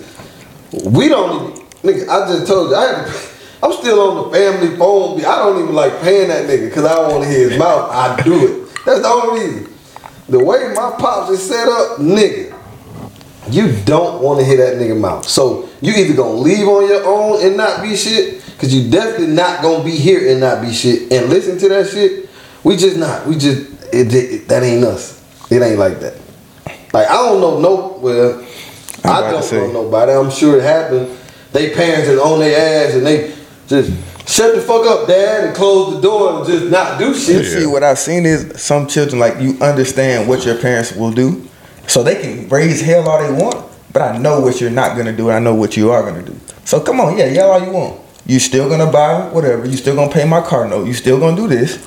Speaker 4: we don't. Even, nigga, I just told you. I had, *laughs* I'm still on the family phone. I don't even like paying that nigga because I don't want to hear his mouth. I do it. That's the only reason. The way my pops is set up, nigga, you don't want to hear that nigga mouth. So you either gonna leave on your own and not be shit, cause you definitely not gonna be here and not be shit and listen to that shit. We just not. We just it, it- that ain't us. It ain't like that. Like I don't know no well. I don't
Speaker 5: say.
Speaker 4: know nobody. I'm sure it happened. They parents is on their ass and they just shut the fuck up, dad, and close the door and just not do shit.
Speaker 5: See, what I've seen is some children like you understand what your parents will do, so they can raise hell all they want. But I know what you're not gonna do. and I know what you are gonna do. So come on, yeah, yell all you want. You still gonna buy whatever. You still gonna pay my car note. You still gonna do this.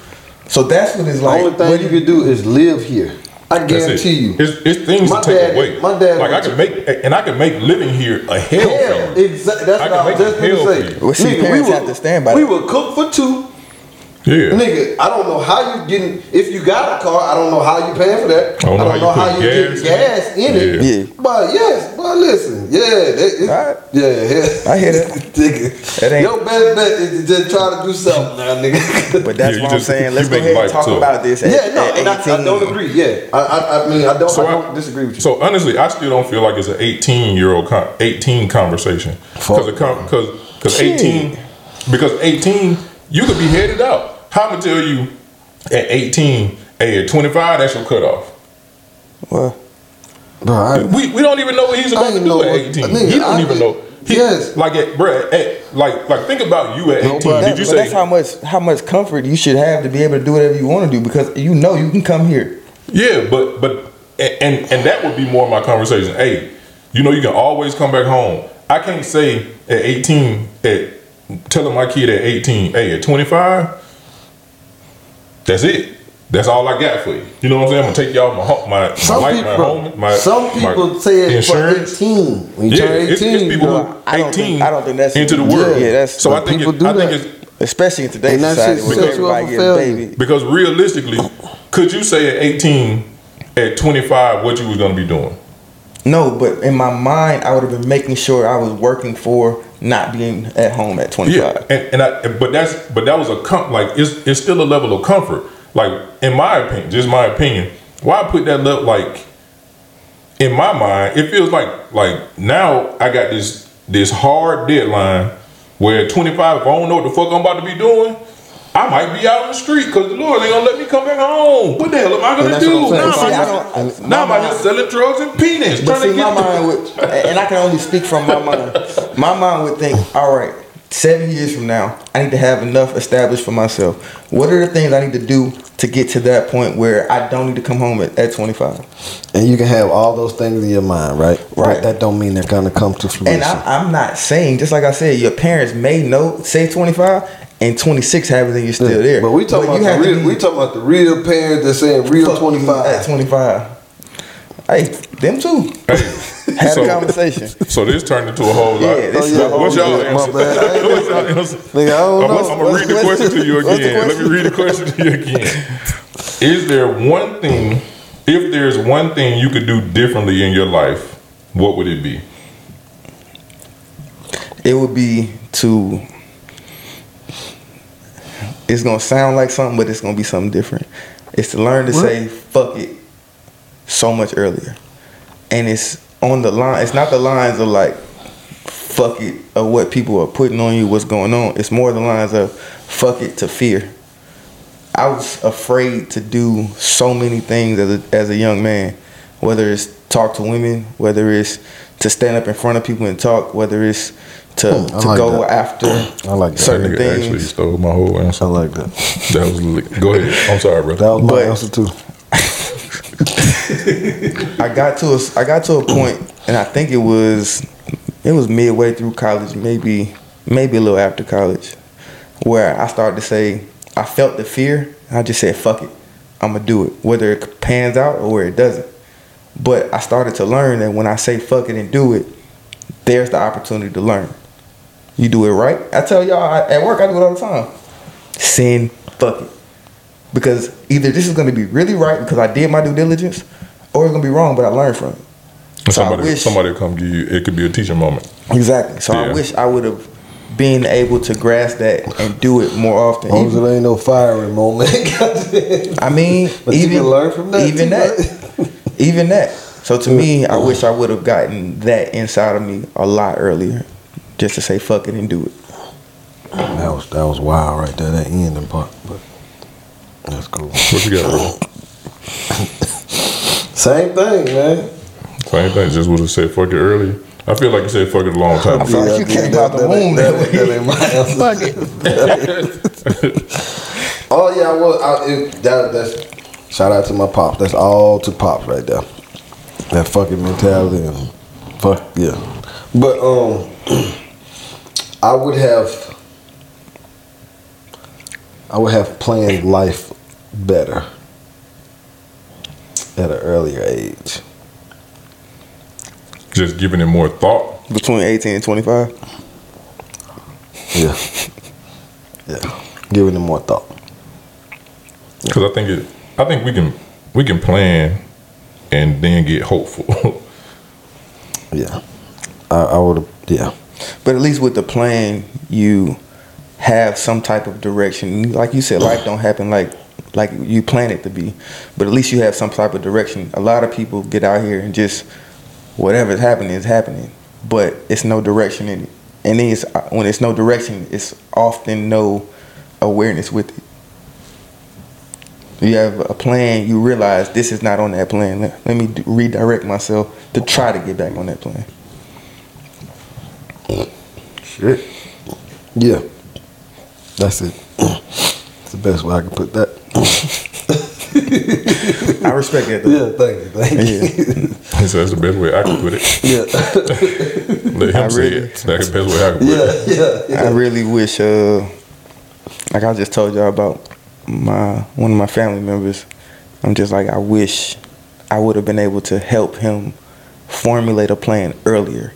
Speaker 5: So that's what it's like.
Speaker 4: The only thing
Speaker 5: what
Speaker 4: you can do is live here. I
Speaker 1: That's it.
Speaker 4: guarantee you.
Speaker 1: It's, it's things
Speaker 4: My
Speaker 1: to take
Speaker 4: dad-
Speaker 1: away.
Speaker 4: my dad
Speaker 1: like I can make and I can make living here a hell,
Speaker 4: Hell,
Speaker 1: for you.
Speaker 4: exactly. That's
Speaker 1: I
Speaker 4: what I was
Speaker 1: make
Speaker 4: just gonna say.
Speaker 1: you.
Speaker 5: Well, see,
Speaker 4: Nigga,
Speaker 5: parents
Speaker 4: we
Speaker 5: have to stand by
Speaker 4: We
Speaker 5: that.
Speaker 4: would cook for two,
Speaker 1: Yeah.
Speaker 4: Nigga, I don't know how you getting. If you got a car, I don't know how you paying for that.
Speaker 1: I don't know how you
Speaker 4: how you
Speaker 1: gas
Speaker 4: getting gas in it.
Speaker 1: Yeah.
Speaker 5: Yeah.
Speaker 4: But yes, but listen, yeah, that, it,
Speaker 5: Alright.
Speaker 4: yeah, yeah.
Speaker 5: I hear that. *laughs*
Speaker 4: nigga.
Speaker 5: That ain't-
Speaker 4: Your best bet is to just try to do something now, nigga. *laughs*
Speaker 5: But that's
Speaker 1: Yeah, you
Speaker 5: what I'm saying. Let's go
Speaker 1: make
Speaker 5: ahead and talk
Speaker 1: tough.
Speaker 5: about this. At,
Speaker 4: yeah, no,
Speaker 5: at
Speaker 4: and I, I don't agree. Yeah, I, I, I mean, I don't,
Speaker 1: So
Speaker 4: I
Speaker 1: I-
Speaker 4: don't disagree with you.
Speaker 1: So honestly, I still don't feel like it's an 18 year old, con- 18 conversation because because because 18 because 18 you could be headed out. How I'ma tell you at 18, hey, at 25 that's your cutoff.
Speaker 5: Well,
Speaker 4: Bro, I,
Speaker 1: We, we don't even know what he's about to
Speaker 4: ain't
Speaker 1: do
Speaker 4: know
Speaker 1: at 18.
Speaker 4: nigga,
Speaker 1: he don't
Speaker 4: I
Speaker 1: even know. He,
Speaker 4: yes.
Speaker 1: Like at bruh, at, like like think about you at 18.
Speaker 4: but
Speaker 1: Did you
Speaker 5: but
Speaker 1: say
Speaker 5: that's how much how much comfort you should have to be able to do whatever you want to do because you know you can come here.
Speaker 1: Yeah, but but and and that would be more of my conversation. Hey, you know you can always come back home. I can't say at 18 at telling my kid at 18, hey, at 25, that's it. That's all I got for you. You know what I'm saying? I'm gonna take y'all my ho- my my,
Speaker 4: some
Speaker 1: life,
Speaker 4: people,
Speaker 1: my home, my
Speaker 4: some
Speaker 1: my
Speaker 4: people say it for 18. When you
Speaker 1: Yeah,
Speaker 4: turn 18,
Speaker 1: it's, it's people
Speaker 4: you know,
Speaker 1: who
Speaker 5: I don't
Speaker 1: 18
Speaker 5: think- I don't think that's-
Speaker 1: into the world.
Speaker 5: Yeah, that's-
Speaker 1: so I think
Speaker 4: people
Speaker 1: it,
Speaker 4: do
Speaker 1: I think
Speaker 4: that.
Speaker 1: it's
Speaker 5: Especially in today's
Speaker 4: And
Speaker 5: society
Speaker 4: shit
Speaker 5: where
Speaker 4: sets you up
Speaker 5: everybody
Speaker 4: for
Speaker 5: getting baby.
Speaker 1: because realistically, could you say at 18, at 25, what you was gonna be doing?
Speaker 5: No, but in my mind, I would have been making sure I was working for not being at home at 25.
Speaker 1: Yeah, and, and I, but that's but that was a com- like it's it's still a level of comfort. Like in my opinion, just my opinion, why put that level like in my mind? It feels like like now I got this this hard deadline where at 25, if I don't know what the fuck I'm about to be doing. I might be out in the street because the Lord ain't gonna let me come back home. What the hell am I gonna do?
Speaker 4: what I'm
Speaker 1: Now
Speaker 4: saying.
Speaker 1: I'm
Speaker 5: See, I
Speaker 1: out
Speaker 5: don't-
Speaker 1: here- I'm out selling drugs and peanuts.
Speaker 5: But
Speaker 1: trying
Speaker 5: see,
Speaker 1: to get
Speaker 5: my mind would, and I can only speak from my mind. My mind would think, all right, seven years from now, I need to have enough established for myself. What are the things I need to do to get to that point where I don't need to come home at, at 25?
Speaker 4: And you can have all those things in your mind, right?
Speaker 5: Right.
Speaker 4: But that don't mean they're gonna come to fruition.
Speaker 5: And I, I'm not saying, just like I said, your parents may know, say 25, and 26 happens and you're still there.
Speaker 4: But we talking
Speaker 5: you
Speaker 4: about the real.
Speaker 5: be
Speaker 4: We talking about the real parents that saying real
Speaker 5: fuck you
Speaker 4: twenty
Speaker 5: At 25. Hey, them too.
Speaker 1: Hey, *laughs*
Speaker 5: Had
Speaker 1: so-
Speaker 5: a conversation. *laughs*
Speaker 1: So this turned into a whole lot.
Speaker 5: Yeah, this oh, is a whole
Speaker 1: What's y'all
Speaker 4: yeah, my
Speaker 1: answer?
Speaker 4: bad. I ain't
Speaker 1: What's y'all answer?
Speaker 4: Nigga, I don't
Speaker 1: I'm,
Speaker 4: know.
Speaker 1: I'm gonna read the question to you again. Let me read the question to you again. Is there one thing, if there's one thing you could do differently in your life, what would it be?
Speaker 5: it would be to it's gonna sound like something but it's gonna be something different. It's to learn to say fuck it so much earlier. And it's on the line it's not the lines of like fuck it of what people are putting on you what's going on. It's more the lines of fuck it to fear. I was afraid to do so many things as a, as a young man whether it's talk to women whether it's to stand up in front of people and talk whether it's to,
Speaker 4: Hmm, I
Speaker 5: to
Speaker 4: like
Speaker 5: go
Speaker 4: that.
Speaker 5: after *clears throat*
Speaker 4: I like that.
Speaker 5: certain
Speaker 1: Nigga actually stole my whole answer.
Speaker 4: I like that.
Speaker 1: That was li- go ahead. I'm sorry, bro.
Speaker 4: That was my
Speaker 5: But-
Speaker 4: answer too. *laughs*
Speaker 5: I got to a, I got to a point, and I think it was it was midway through college, maybe maybe a little after college, where I started to say I felt the fear. I just said fuck it, I'm gonna do it, whether it pans out or where it doesn't. But I started to learn that when I say fuck it and do it, there's the opportunity to learn. You do it right. I tell y'all I, at work I do it all the time. Send fuck it. Because either this is gonna be really right because I did my due diligence, or it's gonna be wrong, but I learned from it. So
Speaker 1: Somebody,
Speaker 5: wish-
Speaker 1: somebody come give you. It could be a teaching moment.
Speaker 5: Exactly. So
Speaker 1: Yeah.
Speaker 5: I wish I would have been able to grasp that and do it more often.
Speaker 4: As long as it ain't no firing moment. *laughs*
Speaker 5: I mean,
Speaker 4: But you
Speaker 5: even
Speaker 4: can learn from that
Speaker 5: Even
Speaker 4: too,
Speaker 5: that, even that. So to me, I wish I would have gotten that inside of me a lot earlier, just to say fuck it and do it.
Speaker 4: that was that was wild right there. That ending part, but that's cool.
Speaker 1: What you got, bro?
Speaker 4: Same thing, man.
Speaker 1: Same thing. Just would have said fuck it earlier. I feel like you said fuck it a long time
Speaker 5: I feel
Speaker 1: ago.
Speaker 5: like you
Speaker 4: Yeah,
Speaker 5: came
Speaker 4: that-
Speaker 5: out the
Speaker 4: that-
Speaker 5: womb
Speaker 4: that-
Speaker 5: that
Speaker 4: that
Speaker 5: way.
Speaker 4: ain't my *laughs* answer. Fuck it. *laughs* oh yeah, I was. I, it, that, that's shout out to my pops. That's all to pops right there. That fucking mentality and fuck yeah. But um, *clears throat* I would have. I would have planned life better at an earlier age.
Speaker 1: Just giving it more thought.
Speaker 5: Between 18 and 25.
Speaker 4: Yeah, yeah, giving it more thought.
Speaker 1: because I think it. I think we can we can plan and then get hopeful. *laughs*
Speaker 4: Yeah. I, I would have. Yeah.
Speaker 5: But at least with the plan, you have some type of direction. Like you said, life don't happen like like you plan it to be. But at least you have some type of direction. A lot of people get out here and just whatever's happening is happening, but it's no direction in it. And then it's, when it's no direction, it's often no awareness with it. You have a plan, you realize this is not on that plan. Let, let me d- redirect myself to try to get back on that plan.
Speaker 4: Shit. Yeah. That's it. It's the best way I can put that. *laughs*
Speaker 5: I respect that. Though.
Speaker 4: Yeah, thank you, thank you.
Speaker 1: He said that's the best way I can put it.
Speaker 4: Yeah, *laughs*
Speaker 1: Let him
Speaker 5: I
Speaker 1: say
Speaker 5: really-
Speaker 1: it. That's the best way I can put it.
Speaker 4: yeah, yeah.
Speaker 5: I really wish, uh, like I just told y'all about my one of my family members. I'm just like I wish I would have been able to help him formulate a plan earlier,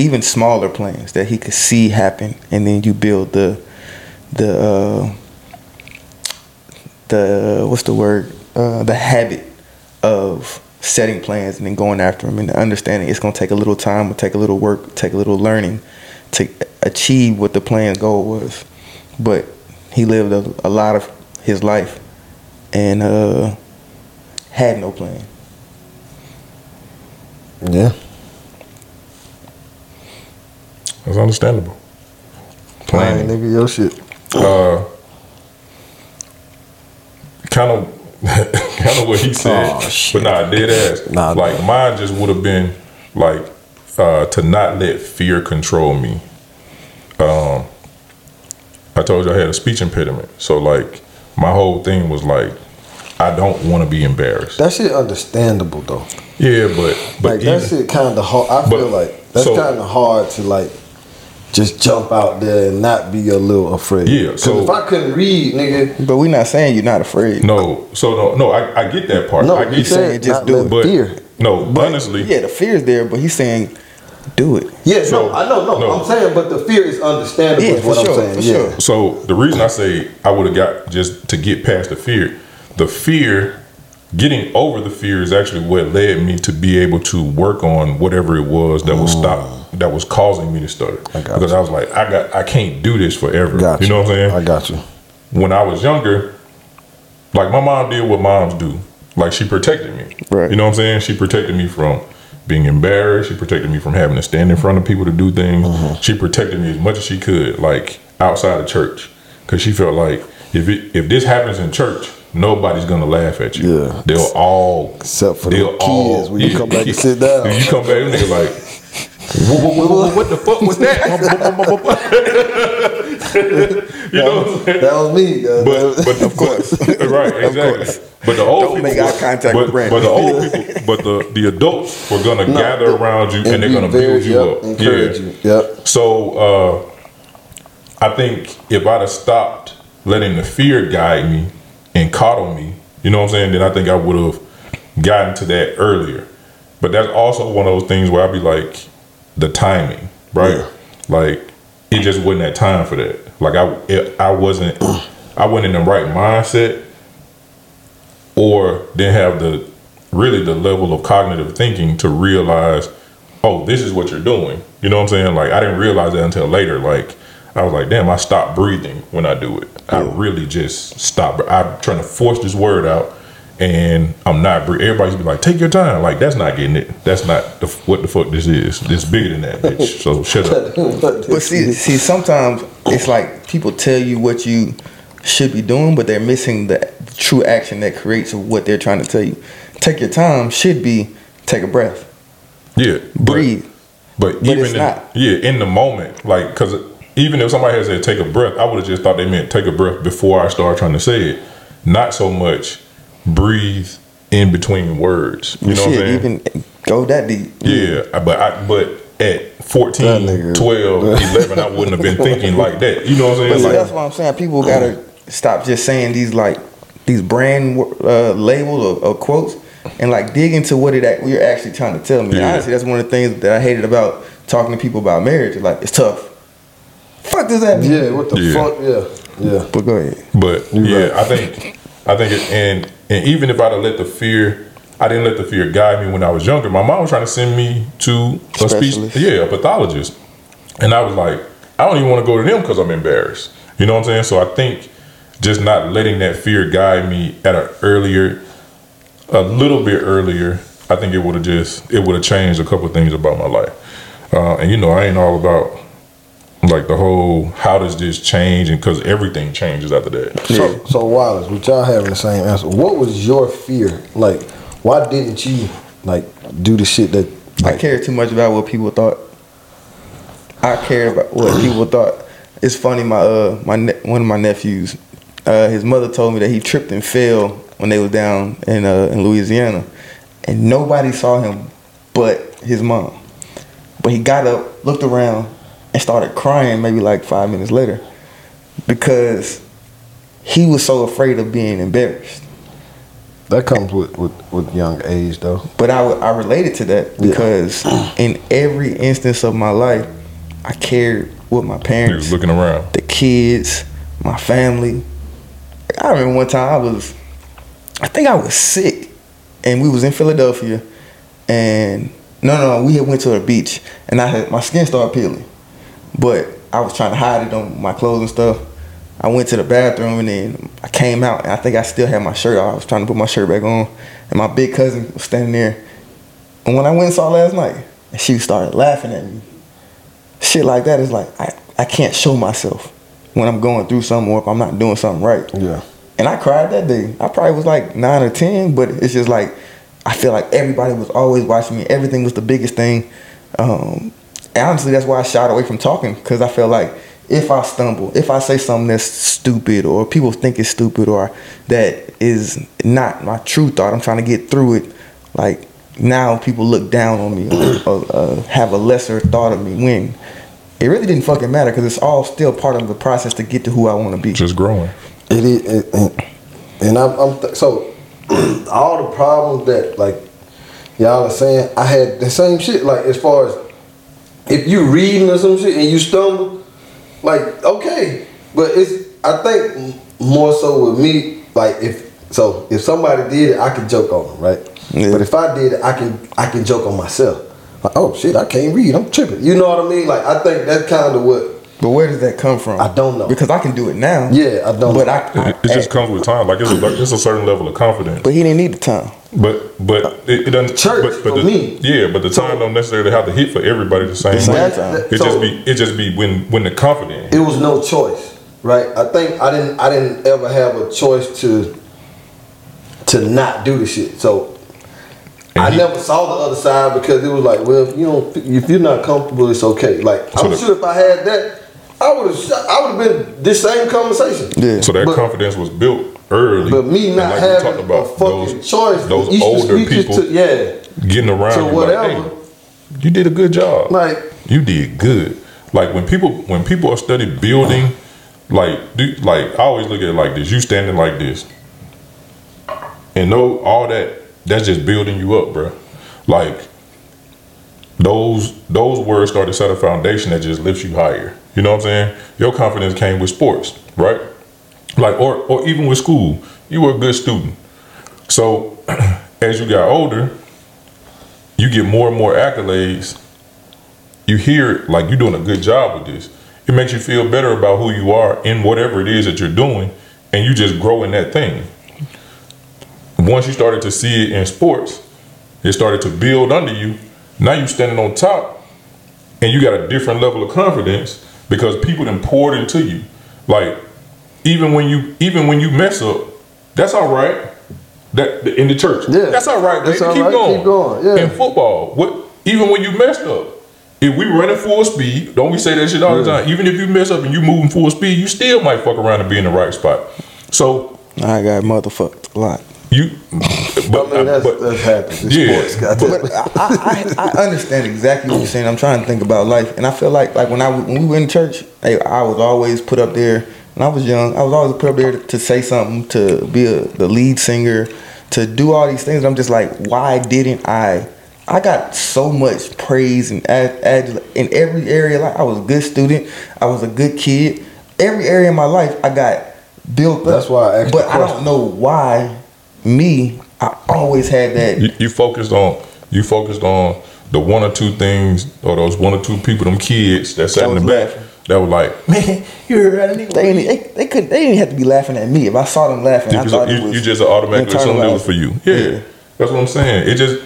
Speaker 5: even smaller plans that he could see happen, and then you build the the uh, the what's the word uh, the habit of setting plans and then going after them and the understanding it's going to take a little time, will take a little work, take a little learning to achieve what the plan's goal was. But he lived a, a lot of his life and uh, had no plan.
Speaker 4: Yeah.
Speaker 1: That's understandable. Planning.
Speaker 4: nigga, your shit.
Speaker 1: Uh, kind of, *laughs* kind of what he said,
Speaker 4: Oh,
Speaker 1: but nah, dead ass.
Speaker 4: Nah,
Speaker 1: like mine just would have been like uh, to not let fear control me. Um, I told you I had a speech impediment, so like my whole thing was like, I don't want to be embarrassed.
Speaker 4: That shit understandable though.
Speaker 1: yeah, but but
Speaker 4: Like that shit kind of hard. I feel
Speaker 1: But-
Speaker 4: like that's
Speaker 1: so-
Speaker 4: kind of hard to like just jump out there and not be a little afraid.
Speaker 1: Yeah,
Speaker 4: 'Cause
Speaker 1: so-
Speaker 4: if I couldn't read, nigga,
Speaker 5: But we're not saying you're not afraid.
Speaker 1: no, so no, no, I, I get that part.
Speaker 4: no,
Speaker 1: I
Speaker 4: you
Speaker 1: get
Speaker 5: saying just
Speaker 4: not
Speaker 5: do
Speaker 4: let
Speaker 5: it.
Speaker 1: but
Speaker 4: fear.
Speaker 1: no, honestly,
Speaker 5: Yeah, the fear is there, but he's saying, do it.
Speaker 4: Yeah,
Speaker 1: So-
Speaker 4: no, I know, no,
Speaker 1: no.
Speaker 4: I'm saying, but the fear is understandable.
Speaker 5: Yeah,
Speaker 4: is what
Speaker 5: sure,
Speaker 4: I'm saying.
Speaker 5: for
Speaker 4: yeah.
Speaker 5: sure.
Speaker 1: So the reason I say I would have got just to get past the fear, the fear, getting over the fear is actually what led me to be able to work on whatever it was that was stop that was causing me to stutter.
Speaker 4: Mm. I got
Speaker 1: because
Speaker 4: you.
Speaker 1: I was like, I got, I can't do this forever.
Speaker 4: Got
Speaker 1: you know what I'm saying?
Speaker 4: I got you.
Speaker 1: when I was younger, like my mom did what moms do. Like she protected me.
Speaker 5: Right.
Speaker 1: You know what I'm saying? She protected me from being embarrassed. She protected me from having to stand in front of people to do things.
Speaker 4: Mm-hmm.
Speaker 1: She protected me as much as she could, like outside of church, because she felt like if it, if this happens in church, nobody's gonna laugh at you.
Speaker 4: Yeah.
Speaker 1: They'll all
Speaker 4: Except for
Speaker 1: they'll
Speaker 4: the kids when you come back and *laughs* sit down.
Speaker 1: When you come back, and they're like. What, what, what, what the fuck was that? *laughs* *laughs* you know what
Speaker 4: That was me. uh,
Speaker 1: But, but of course, right, exactly. But the old
Speaker 5: Don't
Speaker 1: people,
Speaker 5: make eye contact
Speaker 1: but,
Speaker 5: with Brandon.
Speaker 1: but the old people, but the the adults were gonna gather around you and, they're gonna
Speaker 4: very-
Speaker 1: build you
Speaker 4: yep,
Speaker 1: up.
Speaker 4: encourage
Speaker 1: yeah.
Speaker 4: you. Yep.
Speaker 1: So uh, I think if I'd have stopped letting the fear guide me and coddle me, you know what I'm saying, then I think I would have gotten to that earlier. But that's also one of those things where I'd be like, the timing, right?
Speaker 4: Yeah.
Speaker 1: Like it just wasn't that time for that. Like I, it, I wasn't, I wasn't in the right mindset, or didn't have the really the level of cognitive thinking to realize, oh, this is what you're doing. You know what I'm saying? Like I didn't realize that until later. Like I was like, damn, I stop breathing when I do it. I really just stop. I'm trying to force this word out, and I'm not. breathing. Everybody's be like, take your time. Like that's not getting it. That's not the, what the fuck this is. This bigger than that, bitch. *laughs* So shut up.
Speaker 5: But see, see, sometimes it's like people tell you what you should be doing, but they're missing the true action that creates what they're trying to tell you. Take your time should be take a breath,
Speaker 1: Yeah, but-
Speaker 5: breathe.
Speaker 1: But,
Speaker 5: But
Speaker 1: even
Speaker 5: it's
Speaker 1: in,
Speaker 5: not.
Speaker 1: yeah, in the moment, like, cause even if somebody had said take a breath, I would have just thought they meant take a breath before I start trying to say it. Not so much breathe in between words. You know what I'm saying?
Speaker 5: even go that deep.
Speaker 1: yeah, but I but at 14,
Speaker 4: nigga-
Speaker 1: 12, *laughs* 11, I wouldn't have been thinking like that. You know what I'm
Speaker 5: But
Speaker 1: saying?
Speaker 5: see,
Speaker 1: Like,
Speaker 5: that's what I'm saying. People gotta stop just saying these like these brand uh, labels or, or quotes and like dig into what it you're actually trying to tell me.
Speaker 1: Yeah.
Speaker 5: Honestly, that's one of the things that I hated about talking to people about marriage. Like it's tough. Fuck does that mean?
Speaker 4: Yeah, what the
Speaker 1: Yeah.
Speaker 4: fuck? Yeah. Yeah.
Speaker 5: But go ahead.
Speaker 1: But yeah, I think I think it, and and even if I'd have let the fear, I didn't let the fear guide me when I was younger. My mom was trying to send me to a speech, yeah, a pathologist, and I was like, I don't even want to go to them because I'm embarrassed. You know what I'm saying? So I think just not letting that fear guide me at an earlier, a little bit earlier, I think it would have just it would have changed a couple of things about my life. Uh, and you know, I ain't all about like the whole how does this change and because everything changes after that.
Speaker 4: So, so Wallace, with y'all having the same answer, what was your fear? Like, why didn't you like do the shit that?
Speaker 5: I
Speaker 4: Like,
Speaker 5: cared too much about what people thought. I cared about what people thought. It's funny. My uh, my ne- one of my nephews, uh, his mother told me that he tripped and fell when they was down in uh, in Louisiana, and nobody saw him but his mom. But he got up, looked around, and started crying. Maybe like five minutes later, because he was so afraid of being embarrassed.
Speaker 4: that comes with, with with young age though.
Speaker 5: But I, I related to that
Speaker 4: Yeah.
Speaker 5: because in every instance of my life, I cared what my
Speaker 1: He
Speaker 5: parents,
Speaker 1: was looking around.
Speaker 5: the kids, my family. I remember one time I was, I think I was sick, and we was in Philadelphia, and no, no, we had went to the beach, and I had my skin started peeling, but I was trying to hide it on my clothes and stuff. I went to the bathroom and then I came out and I think I still had my shirt off. I was trying to put my shirt back on, and my big cousin was standing there. And when I went and saw last night, she started laughing at me. Shit like that is like I, I can't show myself when I'm going through something or if I'm not doing something right.
Speaker 4: Yeah.
Speaker 5: And I cried that day. I probably was like nine or ten, but it's just like I feel like everybody was always watching me. Everything was the biggest thing. Um, honestly, that's why I shied away from talking because I felt like if I stumble, if I say something that's stupid or people think it's stupid or that is not my true thought, I'm trying to get through it. Like now, people look down on me or, *clears throat* or uh, have a lesser thought of me when it really didn't fucking matter because it's all still part of the process to get to who I want to be.
Speaker 1: Just growing.
Speaker 4: It is, it, and, and I'm, I'm th- so *clears throat* all the problems that like y'all are saying, I had the same shit. Like as far as if you reading or some shit and you stumble, like okay, but it's I think more so with me, like if so if somebody did it, I can joke on them, right?
Speaker 5: Yeah.
Speaker 4: But if I did it, I can I can joke on myself. Like oh shit, I can't read, I'm tripping. You know what I mean? Like I think that's kind of what.
Speaker 5: But where does that come from?
Speaker 4: I don't know.
Speaker 5: Because I can do it now.
Speaker 4: Yeah, I don't
Speaker 5: But
Speaker 4: know.
Speaker 5: I,
Speaker 1: It, it just comes with time. Like it's a, it's a certain level of confidence.
Speaker 5: But he didn't need the time.
Speaker 1: But but it, it doesn't.
Speaker 4: Church
Speaker 1: but, but
Speaker 4: for
Speaker 1: the,
Speaker 4: me.
Speaker 1: Yeah, but the time don't necessarily have to hit for everybody the same
Speaker 5: same
Speaker 1: way.
Speaker 5: time.
Speaker 1: It
Speaker 4: So-
Speaker 1: just be it just be when when the confidence.
Speaker 4: it was no choice, right? I think I didn't I didn't ever have a choice to to not do the shit. So
Speaker 1: And
Speaker 4: I
Speaker 1: he-
Speaker 4: never saw the other side because it was like, well, if you don't, if you're not comfortable, it's okay. Like
Speaker 1: So
Speaker 4: I'm
Speaker 1: the-
Speaker 4: sure if I had that, I would have, I would have been this same conversation.
Speaker 5: Yeah.
Speaker 1: So that
Speaker 4: But-
Speaker 1: confidence was built early.
Speaker 4: But me not
Speaker 1: like we
Speaker 4: having
Speaker 1: talked about,
Speaker 4: a fucking
Speaker 1: those,
Speaker 4: choice,
Speaker 1: those
Speaker 4: you
Speaker 1: older
Speaker 4: just
Speaker 1: people
Speaker 4: took- yeah,
Speaker 1: getting around
Speaker 4: to
Speaker 1: you like,
Speaker 4: whatever.
Speaker 1: hey, you did a good job.
Speaker 4: Like
Speaker 1: you did good. Like when people when people are study building, like do like I always look at it like this. You standing like this, and know all that. That's just building you up, bro. Like those those words start to set a foundation that just lifts you higher. You know what I'm saying? Your confidence came with sports, right? Like or or even with school. You were a good student. So *clears throat* as you got older, you get more and more accolades. You hear like you're doing a good job with this. It makes you feel better about who you are in whatever it is that you're doing, and you just grow in that thing. Once you started to see it in sports, it started to build under you. Now you standing on top, and you got a different level of confidence because people then poured into you. Like even when you even when you mess up, that's all right. That in the church,
Speaker 4: Yeah.
Speaker 1: that's all right.
Speaker 4: That's all
Speaker 1: keep
Speaker 4: right.
Speaker 1: going.
Speaker 4: Keep going. Yeah.
Speaker 1: In football, what even when you messed up, if we running full speed, don't we say that shit all the time? Even if you mess up and you moving full speed, you still might fuck around and be in the right spot. So
Speaker 5: I got motherfucked a lot.
Speaker 1: You, *laughs* but,
Speaker 4: I mean, uh, that's,
Speaker 1: but
Speaker 4: that's happens in
Speaker 1: yeah,
Speaker 4: sports.
Speaker 5: But I, I, I understand exactly what you're saying. I'm trying to think about life, and I feel like like when I when we went in church, hey, I was always put up there. When I was young, I was always put up there to, to say something, to be a, the lead singer, to do all these things. I'm just like, why didn't I? I got so much praise and ad, ad, in every area. Like I was a good student, I was a good kid, every area of my life I got built up.
Speaker 4: That's why I asked
Speaker 5: But
Speaker 4: the
Speaker 5: I don't know why me. I always had that.
Speaker 1: You, you focused on you focused on the one or two things or those one or two people, them kids that sat
Speaker 5: That
Speaker 1: in the back
Speaker 5: laughing.
Speaker 1: that were like, *laughs* man, you heard that.
Speaker 5: They, they, they couldn't. They didn't have to be laughing at me. If I saw them laughing,
Speaker 1: You
Speaker 5: I
Speaker 1: just,
Speaker 5: thought
Speaker 1: you,
Speaker 5: it was
Speaker 1: you just automatically assumed it was for you. Yeah, that's what I'm saying. It just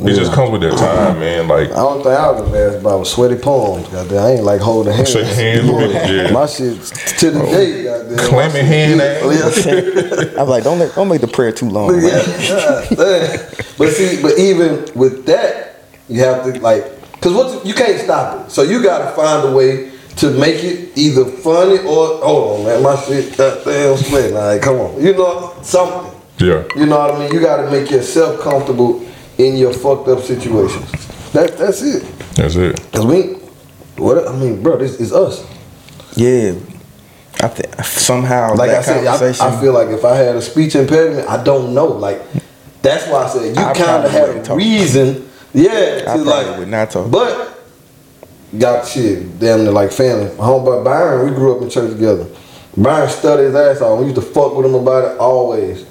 Speaker 1: it just comes with that time, man. Like
Speaker 4: I don't think I was embarrassed about was sweaty palms. Goddamn, I ain't like holding hands.
Speaker 1: Shake hands with people, yeah.
Speaker 4: My shit to the day. Goddamn.
Speaker 1: clamming hand.
Speaker 4: Yeah. *laughs*
Speaker 5: I'm like, don't let, don't make the prayer too long. man.
Speaker 4: Yeah, damn. but see, but even with that, you have to like, cause what you can't stop it. So you gotta find a way to make it either funny or hold on, man, my shit goddamn sweating. All right, come on, you know something.
Speaker 1: Yeah,
Speaker 4: You know what I mean? You gotta make yourself comfortable in your fucked up situations. That that's it.
Speaker 1: that's it.
Speaker 4: Cause we, what I mean, bro, this is us.
Speaker 5: Yeah, I think somehow
Speaker 4: Like
Speaker 5: that
Speaker 4: I said, I,
Speaker 5: conversation.
Speaker 4: I feel like if I had a speech impediment, I don't know. Like that's why I said you kind of had
Speaker 5: wouldn't
Speaker 4: a reason. Yeah,
Speaker 5: I
Speaker 4: to
Speaker 5: probably
Speaker 4: like,
Speaker 5: would not talk.
Speaker 4: But got shit, damn near like family. My homeboy Byron, we grew up in church together. Byron studied his ass off. We used to fuck with him about it always.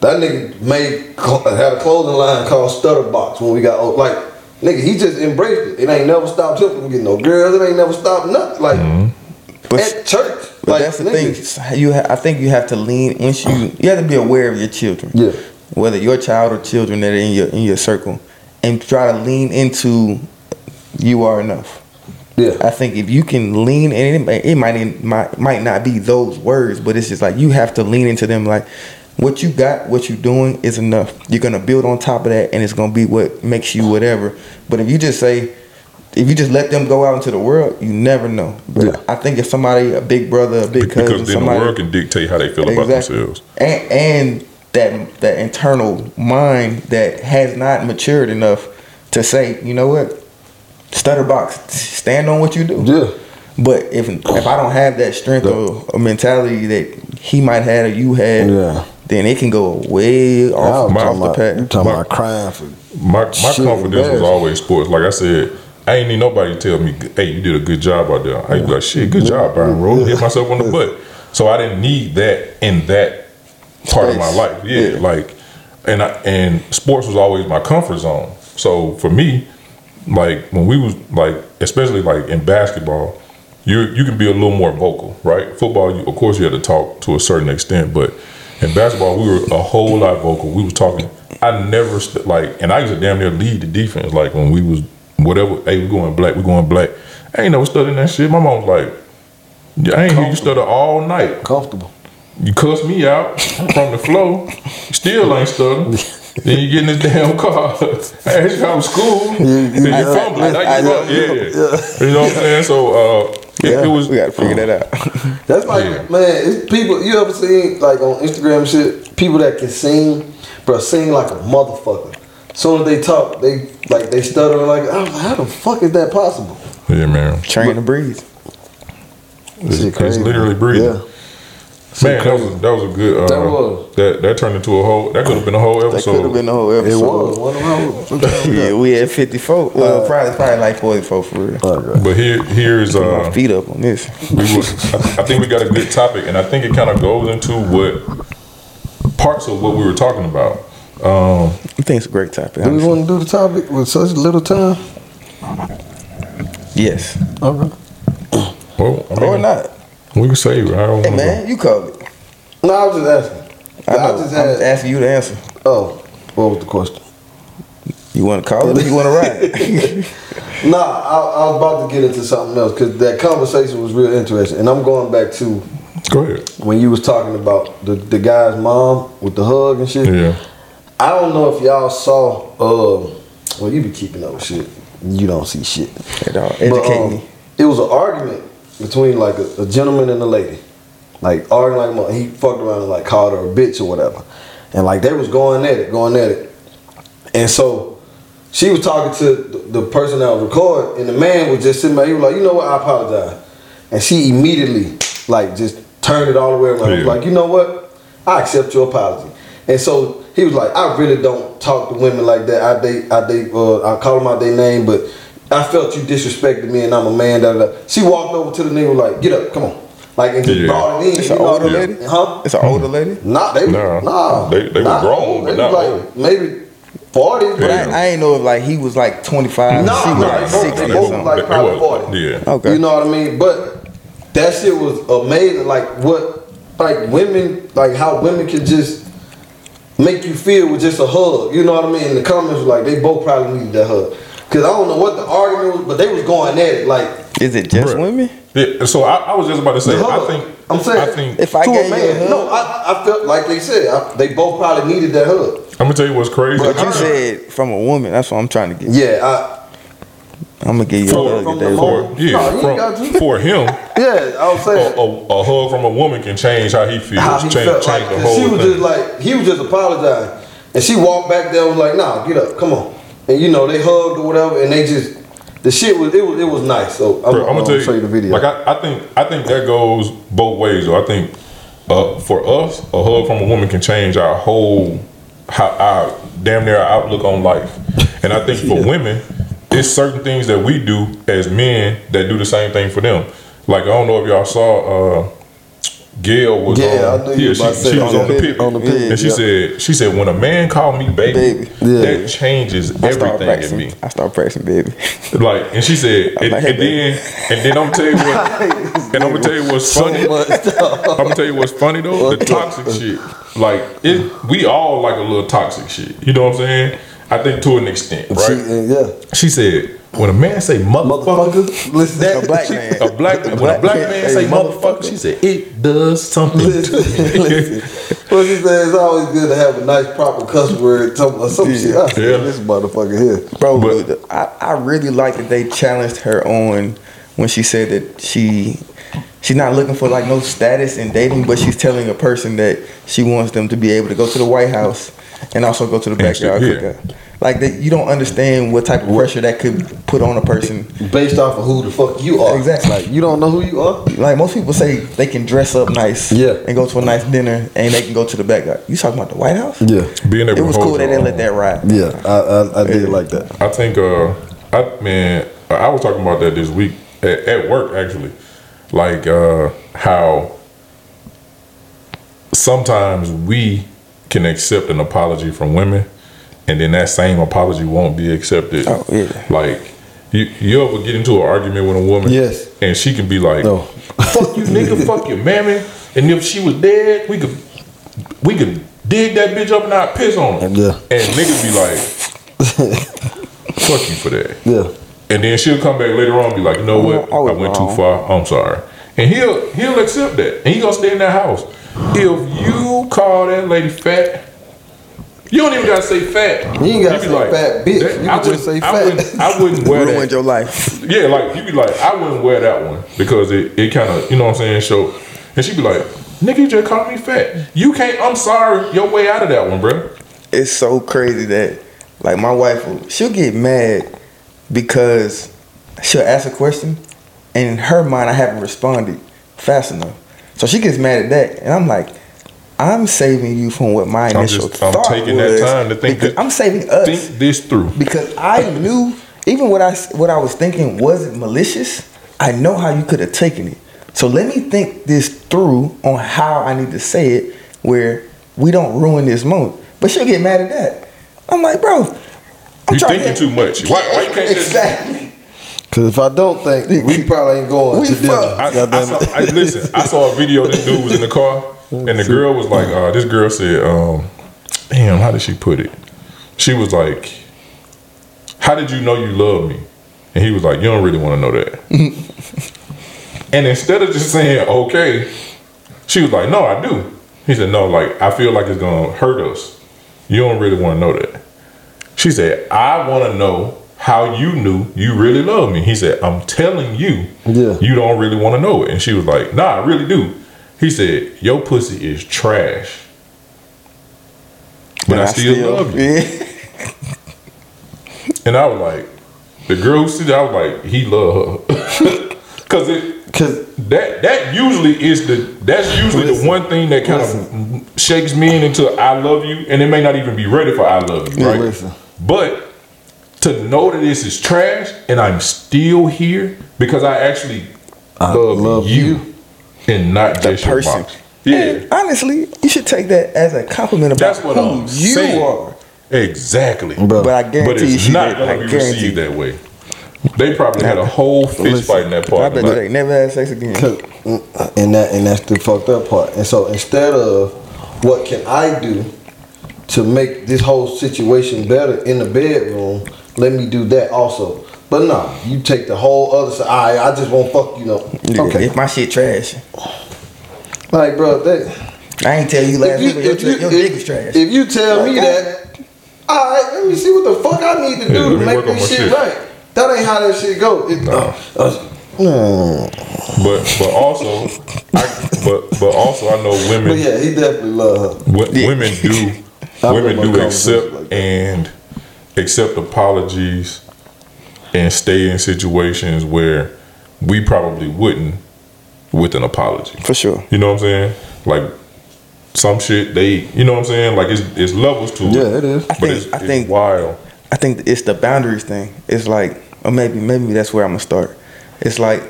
Speaker 4: That nigga made had a clothing line called Stutter Box when we got old. Like nigga, he just embraced it. It ain't never stopped him from getting no girls. It ain't never stopped nothing. Like mm-hmm.
Speaker 5: But-
Speaker 4: at church.
Speaker 5: But
Speaker 4: like,
Speaker 5: that's the
Speaker 4: nigga,
Speaker 5: thing. You, ha- I think you have to lean once you. You have to be aware of your children.
Speaker 4: Yeah.
Speaker 5: Whether your child or children that are in your in your circle, and try to lean into, you are enough.
Speaker 4: Yeah.
Speaker 5: I think if you can lean, and it, it might it might might not be those words, but it's just like you have to lean into them. Like what you got, what you're doing is enough. You're gonna build on top of that, and it's gonna be what makes you whatever. But if you just say, if you just let them go out into the world, you never know. But
Speaker 4: Yeah.
Speaker 5: I think if somebody, a big brother, a big cousin,
Speaker 1: Because then the world can dictate how they feel about themselves.
Speaker 5: and and that that internal mind that has not matured enough to say, you know what, stutter box, stand on what you do.
Speaker 4: Yeah.
Speaker 5: But if if I don't have that strength or, or mentality that he might have or you had,
Speaker 4: Yeah.
Speaker 5: Then it can go way off,
Speaker 4: I'm
Speaker 1: my-
Speaker 5: off
Speaker 4: talking
Speaker 5: the
Speaker 4: about, you
Speaker 5: path.
Speaker 4: talking
Speaker 1: My-
Speaker 4: about crying for
Speaker 1: My my
Speaker 4: Shit,
Speaker 1: confidence was always sports. Like I said, I ain't need nobody to tell me, "Hey, you did a good job out there." I be like, "Shit, good job, Byron Rose." Hit myself on the butt. So I didn't need that in that part of my life. Yeah,
Speaker 5: Yeah.
Speaker 1: like, and I, and sports was always my comfort zone. So for me, like when we was like, especially like in basketball, you you can be a little more vocal, right? Football, you, of course, you had to talk to a certain extent, but in basketball, we were a whole lot vocal. We was talking. I never st- like, and I used to damn near lead the defense. Like when we was whatever, hey, we going black, we going black. I ain't never studying that shit. My mom was like, "Yeah, I ain't hear you stutter all night.
Speaker 4: comfortable.
Speaker 1: You cuss me out from the flow, still ain't stutter. *laughs* then you get in this damn car. *laughs* I asked you how was school. then you
Speaker 4: yeah,
Speaker 1: fumble. Now
Speaker 5: I
Speaker 1: you
Speaker 5: know.
Speaker 1: fumble. Yeah. You know what I'm saying? So uh, it,
Speaker 5: Yeah,
Speaker 1: it was.
Speaker 5: we gotta figure that out. *laughs*
Speaker 4: That's like
Speaker 1: Yeah.
Speaker 4: man, it's people you ever seen like on Instagram shit, people that can sing, bro, sing like a motherfucker. Soon as they talk, they like they stutter like, I was like, how the fuck is that possible?
Speaker 1: Yeah, man.
Speaker 5: Train to breathe.
Speaker 1: It's,
Speaker 4: Shit
Speaker 1: it's
Speaker 4: crazy.
Speaker 1: literally breathing.
Speaker 4: Yeah.
Speaker 1: Man, that was that was a good. Uh,
Speaker 4: That was.
Speaker 1: that that turned into a whole. That could have been a whole episode.
Speaker 5: That could have been the whole episode.
Speaker 4: It was one of them. *laughs*
Speaker 5: yeah, we had 54. Well, probably probably like 44 for real.
Speaker 4: Okay.
Speaker 1: But here here's uh,
Speaker 5: feet up on this.
Speaker 1: we was, I, I think we got a good topic, and I think it kind of goes into what parts of what we were talking about. Um,
Speaker 5: I think it's a great topic.
Speaker 4: Do we want to do the topic with such little time?
Speaker 5: Yes.
Speaker 4: Okay.
Speaker 1: well, I mean,
Speaker 5: Or not.
Speaker 1: We can say. I don't
Speaker 5: Hey
Speaker 1: wanna
Speaker 5: man, you called it.
Speaker 4: No, I was just asking.
Speaker 5: I
Speaker 4: I,
Speaker 5: know.
Speaker 4: just
Speaker 5: I'm asking you to answer.
Speaker 4: oh, what was the question?
Speaker 5: You want to call it or you want to ride? *laughs*
Speaker 4: Nah, I, I was about to get into something else because that conversation was real interesting, and I'm going back to
Speaker 1: Go ahead.
Speaker 4: when you was talking about the, the guy's mom with the hug and shit.
Speaker 1: Yeah.
Speaker 4: I don't know if y'all saw. Uh, well, you be keeping up with shit. You don't see shit.
Speaker 5: Hey, dog,
Speaker 4: But,
Speaker 5: educate
Speaker 4: um,
Speaker 5: me.
Speaker 4: It was an argument between like a, a gentleman and a lady, like arguing like he fucked around and like called her a bitch or whatever, and like they was going at it, going at it, and so she was talking to the, the person that was recording, and the man was just sitting there. He was like, you know what, I apologize, and she immediately like just turned it all the way around.
Speaker 1: Yeah.
Speaker 4: Like, you know what, I accept your apology, and so he was like, I really don't talk to women like that. I date, I date, uh, I call them out their name, but I felt you disrespected me, and I'm a man. Da, da, da. She walked over to the nigga like, get up, come on. like and just
Speaker 1: Yeah.
Speaker 4: brought it in.
Speaker 5: It's an older
Speaker 4: what I
Speaker 5: lady?
Speaker 4: Huh?
Speaker 5: It's an older lady.
Speaker 4: Nah, they
Speaker 1: Nah.
Speaker 4: nah.
Speaker 1: They- they were
Speaker 4: not
Speaker 1: grown,
Speaker 4: old.
Speaker 1: but
Speaker 4: They
Speaker 1: not
Speaker 4: like
Speaker 1: old.
Speaker 4: maybe forty.
Speaker 5: But
Speaker 4: But
Speaker 1: Yeah.
Speaker 5: I, I ain't know if like he was like 25
Speaker 4: No,
Speaker 5: she was
Speaker 4: no,
Speaker 5: like
Speaker 4: they both-
Speaker 5: 60
Speaker 4: they
Speaker 5: or
Speaker 4: both
Speaker 5: something.
Speaker 4: like
Speaker 1: It
Speaker 4: probably
Speaker 1: was-
Speaker 4: 40.
Speaker 1: Yeah.
Speaker 5: okay.
Speaker 4: You know what I mean? But that shit was amazing. Like what, like women, like how women can just make you feel with just a hug. You know what I mean? And the comments were like they both probably needed that hug. Cause I don't know what the argument was, but they was going at it like
Speaker 5: Is it just
Speaker 1: Bruh.
Speaker 5: women?
Speaker 1: Yeah, so I, I was just about to say,
Speaker 4: the
Speaker 1: I think,
Speaker 4: I'm saying
Speaker 1: I think,
Speaker 5: If I
Speaker 4: to a
Speaker 5: you a
Speaker 4: man.
Speaker 5: hug-
Speaker 4: No, I, I felt like they said I, they both probably needed that hug.
Speaker 1: I'm gonna tell you what's crazy.
Speaker 5: But you said from a woman. That's what I'm trying to get.
Speaker 4: Yeah, I,
Speaker 5: I'm gonna give you
Speaker 1: for,
Speaker 5: a hug
Speaker 4: from the
Speaker 5: today.
Speaker 1: for, yeah,
Speaker 4: No, you ain't
Speaker 1: from, for him, *laughs*
Speaker 4: yeah, I was
Speaker 1: a,
Speaker 4: saying.
Speaker 1: a, a hug from a woman can change how he feels,
Speaker 4: how he
Speaker 1: change,
Speaker 4: felt
Speaker 1: change
Speaker 4: like
Speaker 1: the
Speaker 4: 'cause
Speaker 1: whole
Speaker 4: she was
Speaker 1: thing.
Speaker 4: just like he was just apologizing and she walked back there and was like nah get up come on and you know they hugged or whatever and they just the shit was it was it was nice so I'm,
Speaker 1: Bro,
Speaker 4: I'm,
Speaker 1: gonna
Speaker 4: gonna show you the video
Speaker 1: Like I, I think I think that goes both ways. Though I think uh, for us, a hug from a woman can change our whole how our damn near our outlook on life. And I think *laughs* for women, it's certain things that we do as men that do the same thing for them. Like I don't know if y'all saw. Uh, Gail was
Speaker 4: Yeah,
Speaker 1: on.
Speaker 4: I knew
Speaker 1: yeah,
Speaker 4: about
Speaker 1: she, she was
Speaker 4: on
Speaker 1: on
Speaker 4: the pit- on the pit,
Speaker 1: and she
Speaker 4: yeah.
Speaker 1: said, "She said when a man called me baby,
Speaker 5: Baby.
Speaker 4: Yeah.
Speaker 1: that changes
Speaker 5: I
Speaker 1: everything in me."
Speaker 5: I start practicing, baby.
Speaker 1: Like, and she said, and,
Speaker 5: like, hey,
Speaker 1: and then, and then I'm gonna tell you what, *laughs* and I'm gonna tell you what's funny. I'm gonna tell you what's funny though, the toxic shit. Like, it, we all like a little toxic shit. You know what I'm saying? I think to an extent,
Speaker 4: she,
Speaker 1: right?
Speaker 4: and yeah
Speaker 1: She said, when a man say motherfucker,
Speaker 4: motherfucker listen that,
Speaker 5: A black man. *laughs*
Speaker 1: a black man, when a black man
Speaker 5: Hey,
Speaker 1: say
Speaker 5: motherfucker.
Speaker 1: motherfucker, she said it does something.
Speaker 4: listen,
Speaker 1: to *laughs*
Speaker 4: listen. What she said it's always good to have a nice proper cuss word some, or some shit I said,
Speaker 1: Yeah.
Speaker 4: this motherfucker here
Speaker 5: Bro,
Speaker 1: But-
Speaker 5: I, I really like that they challenged her on when she said that she she's not looking for like no status in dating, but she's telling a person that she wants them to be able to go to the White House and also go to the backyard cookout. Like that, you don't understand what type of pressure that could put on a person.
Speaker 4: based off of who the fuck you are
Speaker 5: Exactly.
Speaker 4: like you don't know who you are
Speaker 5: Like most people say, they can dress up nice,
Speaker 4: Yeah.
Speaker 5: and go to a nice dinner, and they can go to the backyard. You talking about the White House?
Speaker 4: yeah
Speaker 1: Being able
Speaker 5: It was
Speaker 1: to
Speaker 5: cool they didn't let that ride.
Speaker 4: yeah I, I, I did like that
Speaker 1: I think, uh, I man, I was talking about that this week at, at work actually, like uh, how sometimes we can accept an apology from women, and then that same apology won't be accepted.
Speaker 5: Oh, yeah.
Speaker 1: Like you, you ever get into an argument with a woman?
Speaker 4: Yes.
Speaker 1: and she can be like,
Speaker 4: No.
Speaker 1: "Fuck you, nigga, *laughs* fuck your mammy," and if she was dead, we could, we could dig that bitch up and I'd piss on her.
Speaker 4: Yeah.
Speaker 1: and niggas be like. Fuck you for that.
Speaker 4: yeah
Speaker 1: And then she'll come back later on and be like, you know what?
Speaker 5: I
Speaker 1: I went
Speaker 5: wrong.
Speaker 1: too far. I'm sorry. And he'll he'll accept that. And he gonna stay in that house. If you call that lady fat, you don't even gotta say fat.
Speaker 4: You ain't gotta
Speaker 1: be
Speaker 4: say fat bitch.
Speaker 1: that-
Speaker 4: You can
Speaker 1: I
Speaker 4: just
Speaker 1: wouldn't-
Speaker 4: say
Speaker 1: I
Speaker 4: fat.
Speaker 1: wouldn't, I wouldn't wear
Speaker 5: Ruined
Speaker 1: that.
Speaker 5: your life.
Speaker 1: Yeah, like you be like, I wouldn't wear that one because it, it kind of, you know what I'm saying? So, and she be like, nigga, you just called me fat. You can't. I'm sorry. Your way out of that one, bro.
Speaker 5: it's so crazy that like my wife will she'll get mad because she'll ask a question and in her mind I haven't responded fast enough. So she gets mad at that and I'm like, I'm saving you from what my
Speaker 1: I'm
Speaker 5: initial
Speaker 1: just- I'm
Speaker 5: thought
Speaker 1: taking that
Speaker 5: was
Speaker 1: time to think
Speaker 5: because
Speaker 1: that-
Speaker 5: I'm saving us
Speaker 1: Think this through.
Speaker 5: because I knew even what I what I was thinking wasn't malicious. I know how you could have taken it. So let me think this through on how I need to say it where we don't ruin this moment. But she'll get mad at that. I'm like, bro, I'm
Speaker 1: You
Speaker 5: trying
Speaker 1: thinking
Speaker 5: to-
Speaker 1: too much. Why, why you can't just
Speaker 5: exactly.
Speaker 4: Cause if I don't think we probably ain't going
Speaker 5: We
Speaker 4: to dinner.
Speaker 1: I, I, saw. I, listen, I saw a video. This dude was in the car, and the girl was like, uh, "This girl said, um, damn, how did she put it? She was like, how did you know you love me?" And he was like, "You don't really want to know that." *laughs* and instead of just saying okay, she was like, "No, I do." He said, "No, like I feel like it's gonna hurt us. You don't really want to know that." She said, "I want to know." How you knew you really love me? He said, "I'm telling you,
Speaker 4: Yeah.
Speaker 1: you don't really want to know it. And she was like, nah, I really do. He said, your pussy is trash. But
Speaker 5: And
Speaker 1: I, still, love you.
Speaker 5: Yeah.
Speaker 1: And I was like, the girl who said that, I was like, he love her. *laughs* Cause it
Speaker 4: Cause
Speaker 1: that that usually is the that's usually
Speaker 4: Listen,
Speaker 1: the one thing that kind of shakes men into I love you, and it may not even be ready for I love you, right?
Speaker 4: listen.
Speaker 1: But to know that this is trash and I'm still here because I actually
Speaker 4: I
Speaker 1: love,
Speaker 4: love
Speaker 1: you.
Speaker 4: you.
Speaker 1: And not
Speaker 5: the
Speaker 1: just your
Speaker 5: person.
Speaker 1: Yeah,
Speaker 5: And honestly, you should take that as a compliment about
Speaker 1: that's what
Speaker 5: who
Speaker 1: I'm
Speaker 5: you
Speaker 1: saying.
Speaker 5: are.
Speaker 1: Exactly.
Speaker 4: Bro.
Speaker 5: But I guarantee you,
Speaker 1: it's
Speaker 5: she
Speaker 1: not
Speaker 5: did.
Speaker 1: gonna
Speaker 5: I
Speaker 1: be
Speaker 5: guarantee.
Speaker 1: received that way. They probably had a whole fist
Speaker 4: Listen,
Speaker 1: fight in that part.
Speaker 5: I bet you they never had sex again.
Speaker 4: Mm, and that and that's the fucked up part. And so instead of what can I do to make this whole situation better in the bedroom, let me do that also. But no, you take the whole other side. I, I just won't fuck you know.
Speaker 5: Yeah,
Speaker 4: Okay,
Speaker 5: If my shit trash,
Speaker 4: like bro, that
Speaker 5: I ain't tell you last
Speaker 4: if
Speaker 5: week.
Speaker 4: you,
Speaker 5: Your,
Speaker 4: if, you,
Speaker 5: your
Speaker 4: if,
Speaker 5: dick is trash.
Speaker 4: if you tell me that, all right, let me see what the fuck I need to do
Speaker 1: let
Speaker 4: to make this
Speaker 1: my
Speaker 4: shit,
Speaker 1: shit.
Speaker 4: right. That ain't how that shit go. It, uh, no.
Speaker 1: But but also, I, but but also I know women.
Speaker 4: But yeah, he definitely love her.
Speaker 1: Wo- women do *laughs* women do accept
Speaker 4: like
Speaker 1: and accept apologies and stay in situations where we probably wouldn't with an apology.
Speaker 5: For sure.
Speaker 1: You know what I'm saying? Like some shit they you know what I'm saying? Like it's it's levels to it.
Speaker 4: Yeah, it is.
Speaker 5: I
Speaker 1: But
Speaker 5: think-
Speaker 1: it's,
Speaker 5: I
Speaker 1: it's
Speaker 5: think-
Speaker 1: wild.
Speaker 5: I think it's the boundaries thing. It's like, or maybe maybe that's where I'm gonna start. It's like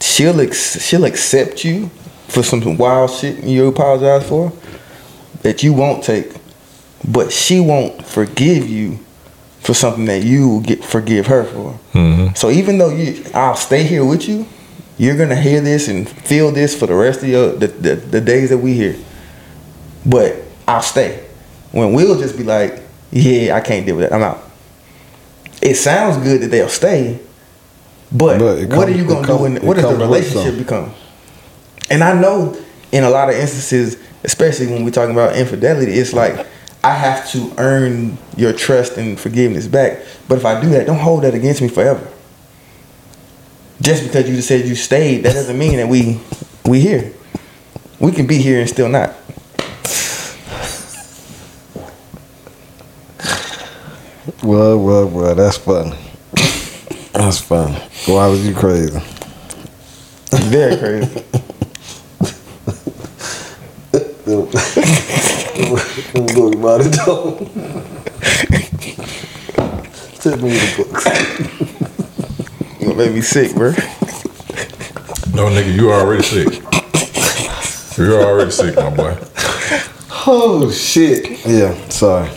Speaker 5: she'll ex- she'll accept you for some wild shit you apologize for that you won't take, but she won't forgive you for something that you get forgive her for. So even though you, I'll stay here with you. You're gonna hear this and feel this for the rest of your the, the, the days that we here. But I'll stay. When we'll just be like, yeah, I can't deal with it. I'm out. It sounds good that they'll stay, but,
Speaker 4: But
Speaker 5: what are you gonna
Speaker 4: come-
Speaker 5: do? In, what does the relationship become? And I know in a lot of instances, especially when we're talking about infidelity, it's like I have to earn your trust and forgiveness back. But if I do that, don't hold that against me forever. Just because you said you stayed, that doesn't mean that we we here. We can be here and still not.
Speaker 4: Well, well, well, that's funny. That's funny. Why was you crazy?
Speaker 5: Very crazy. *laughs*
Speaker 4: Look about it though. Send me the books.
Speaker 5: You gonna make me sick, bro.
Speaker 1: No nigga, you already sick. You're already sick, my boy.
Speaker 4: Oh shit. Yeah, sorry.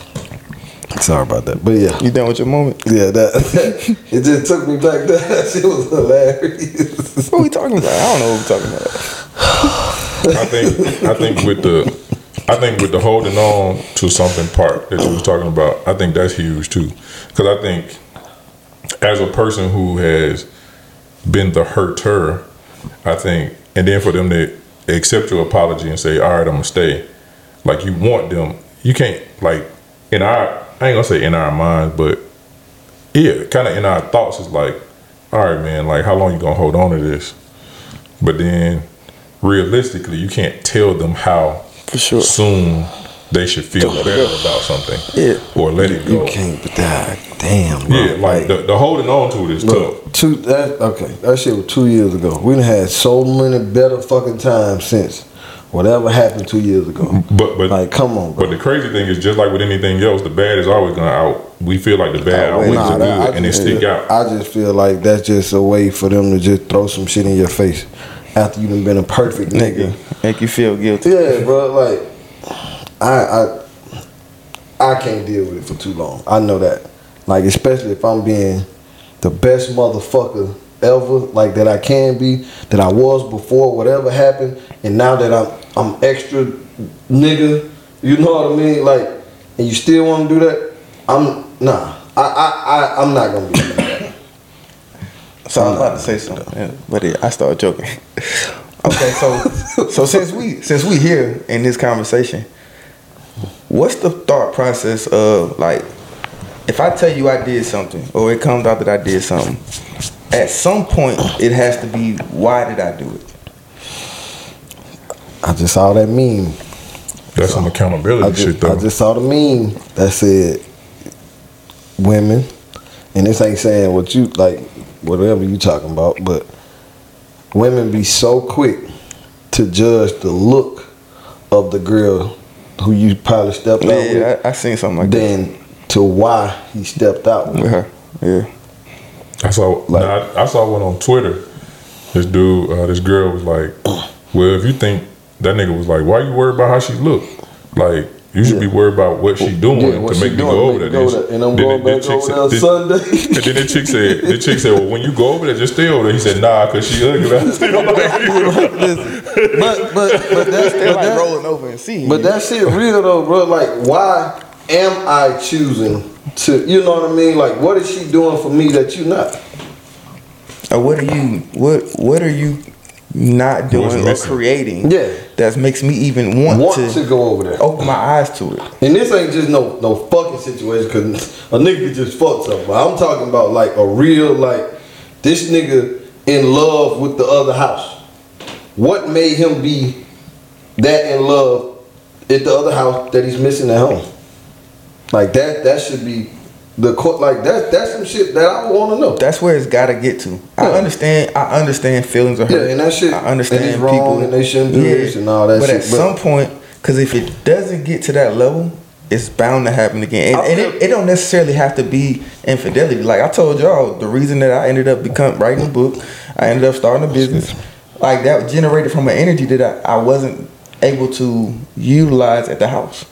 Speaker 4: Sorry about that. But yeah.
Speaker 5: You done with your moment?
Speaker 4: Yeah, that *laughs* it just took me back there. That *laughs* shit was hilarious.
Speaker 5: What we talking about? I don't know what we're talking about.
Speaker 1: I think I think with the I think with the holding on to something part that you was talking about, I think that's huge too. Because I think as a person who has been the hurter, I think, and then for them to accept your apology and say, "All right, I'm gonna stay," like you want them, you can't like in our I ain't gonna say in our minds, but yeah, kind of in our thoughts is like, "All right, man, like how long you gonna hold on to this?" But then realistically, you can't tell them how
Speaker 5: For sure.
Speaker 1: soon they should feel better about something
Speaker 5: Yeah.
Speaker 1: or let it go.
Speaker 4: You can't but that damn bro.
Speaker 1: Yeah, like the, the holding on to it is tough.
Speaker 4: Two that okay, that shit was two years ago. We done had so many better fucking times since whatever happened two years ago.
Speaker 1: But but
Speaker 4: Like, come on, bro.
Speaker 1: But the crazy thing is, just like with anything else, the bad is always gonna out. We feel like the bad oh, outweighs
Speaker 4: Nah,
Speaker 1: the good,
Speaker 4: I
Speaker 1: and
Speaker 4: they
Speaker 1: stick
Speaker 4: feel-
Speaker 1: out.
Speaker 4: I just feel like that's just a way for them to just throw some shit in your face after you done been a perfect nigga.
Speaker 5: Make you feel guilty.
Speaker 4: Yeah, bro. Like, I I I can't deal with it for too long. I know that. Like, especially if I'm being the best motherfucker ever, like that I can be, that I was before whatever happened, and now that I'm I'm extra nigga, you know what I mean? Like, and you still want to do that? I'm nah. I I, I I'm not gonna be.
Speaker 5: So I was about to say something, yeah, but yeah, I started joking. *laughs* okay, so *laughs* so since we since we here in this conversation, what's the thought process of like if I tell you I did something or it comes out that I did something, at some point it has to be why did I do it?
Speaker 4: I just saw that meme.
Speaker 1: That's some accountability
Speaker 4: I
Speaker 1: shit, though.
Speaker 4: I just saw the meme that said women, and this ain't saying what you like, whatever you talking about, but women be so quick to judge the look of the girl who you probably stepped out with
Speaker 5: Yeah, I, I seen something like that
Speaker 4: than to why he stepped out with.
Speaker 5: with her. Yeah,
Speaker 1: I saw. nah, I, I saw one on Twitter. This dude, uh, this girl was like, *clears throat* Well, if you think that nigga was like, why you worried about how she look? Like, you should be worried about what she doing
Speaker 4: Yeah, what
Speaker 1: to
Speaker 4: she
Speaker 1: make me go over there.
Speaker 4: me go there. And I'm
Speaker 1: Then
Speaker 4: going
Speaker 1: the- the
Speaker 4: back
Speaker 1: chick
Speaker 4: over
Speaker 1: said-
Speaker 4: there
Speaker 1: the-
Speaker 4: Sunday.
Speaker 1: And *laughs* then the chick said, the chick said, well, when you go over there, just stay over there. He said, nah, cause she ugly. I said, I'm like, *laughs* *laughs*
Speaker 4: but but but that's
Speaker 5: They're
Speaker 4: but,
Speaker 5: like
Speaker 4: that,
Speaker 5: rolling over and seeing.
Speaker 4: but that shit real though, bro. Like, why am I choosing to? You know what I mean? Like, what is she doing for me that you not?
Speaker 5: Or what are you what what are you not doing or creating
Speaker 4: Yeah.
Speaker 5: that makes me even want,
Speaker 4: Want
Speaker 5: to,
Speaker 4: to go over there?
Speaker 5: open my eyes to it.
Speaker 4: And this ain't just no no fucking situation because a nigga just fucked up But I'm talking about like a real like this nigga in love with the other house. What made him be that in love at the other house that he's missing at home? Like that that should be the court like that that's some shit that I want to know.
Speaker 5: That's where it's gotta get to. I understand I understand feelings of hurt.
Speaker 4: Yeah, and that shit-
Speaker 5: I understand
Speaker 4: and it's wrong
Speaker 5: people
Speaker 4: and they shouldn't do this and all that
Speaker 5: But
Speaker 4: shit,
Speaker 5: at
Speaker 4: but-
Speaker 5: some point, because if it doesn't get to that level, it's bound to happen again. And, and it, it don't necessarily have to be infidelity. Like I told y'all, the reason that I ended up become writing a book, I ended up starting a business, like that generated from an energy that I, I wasn't able to utilize at the house.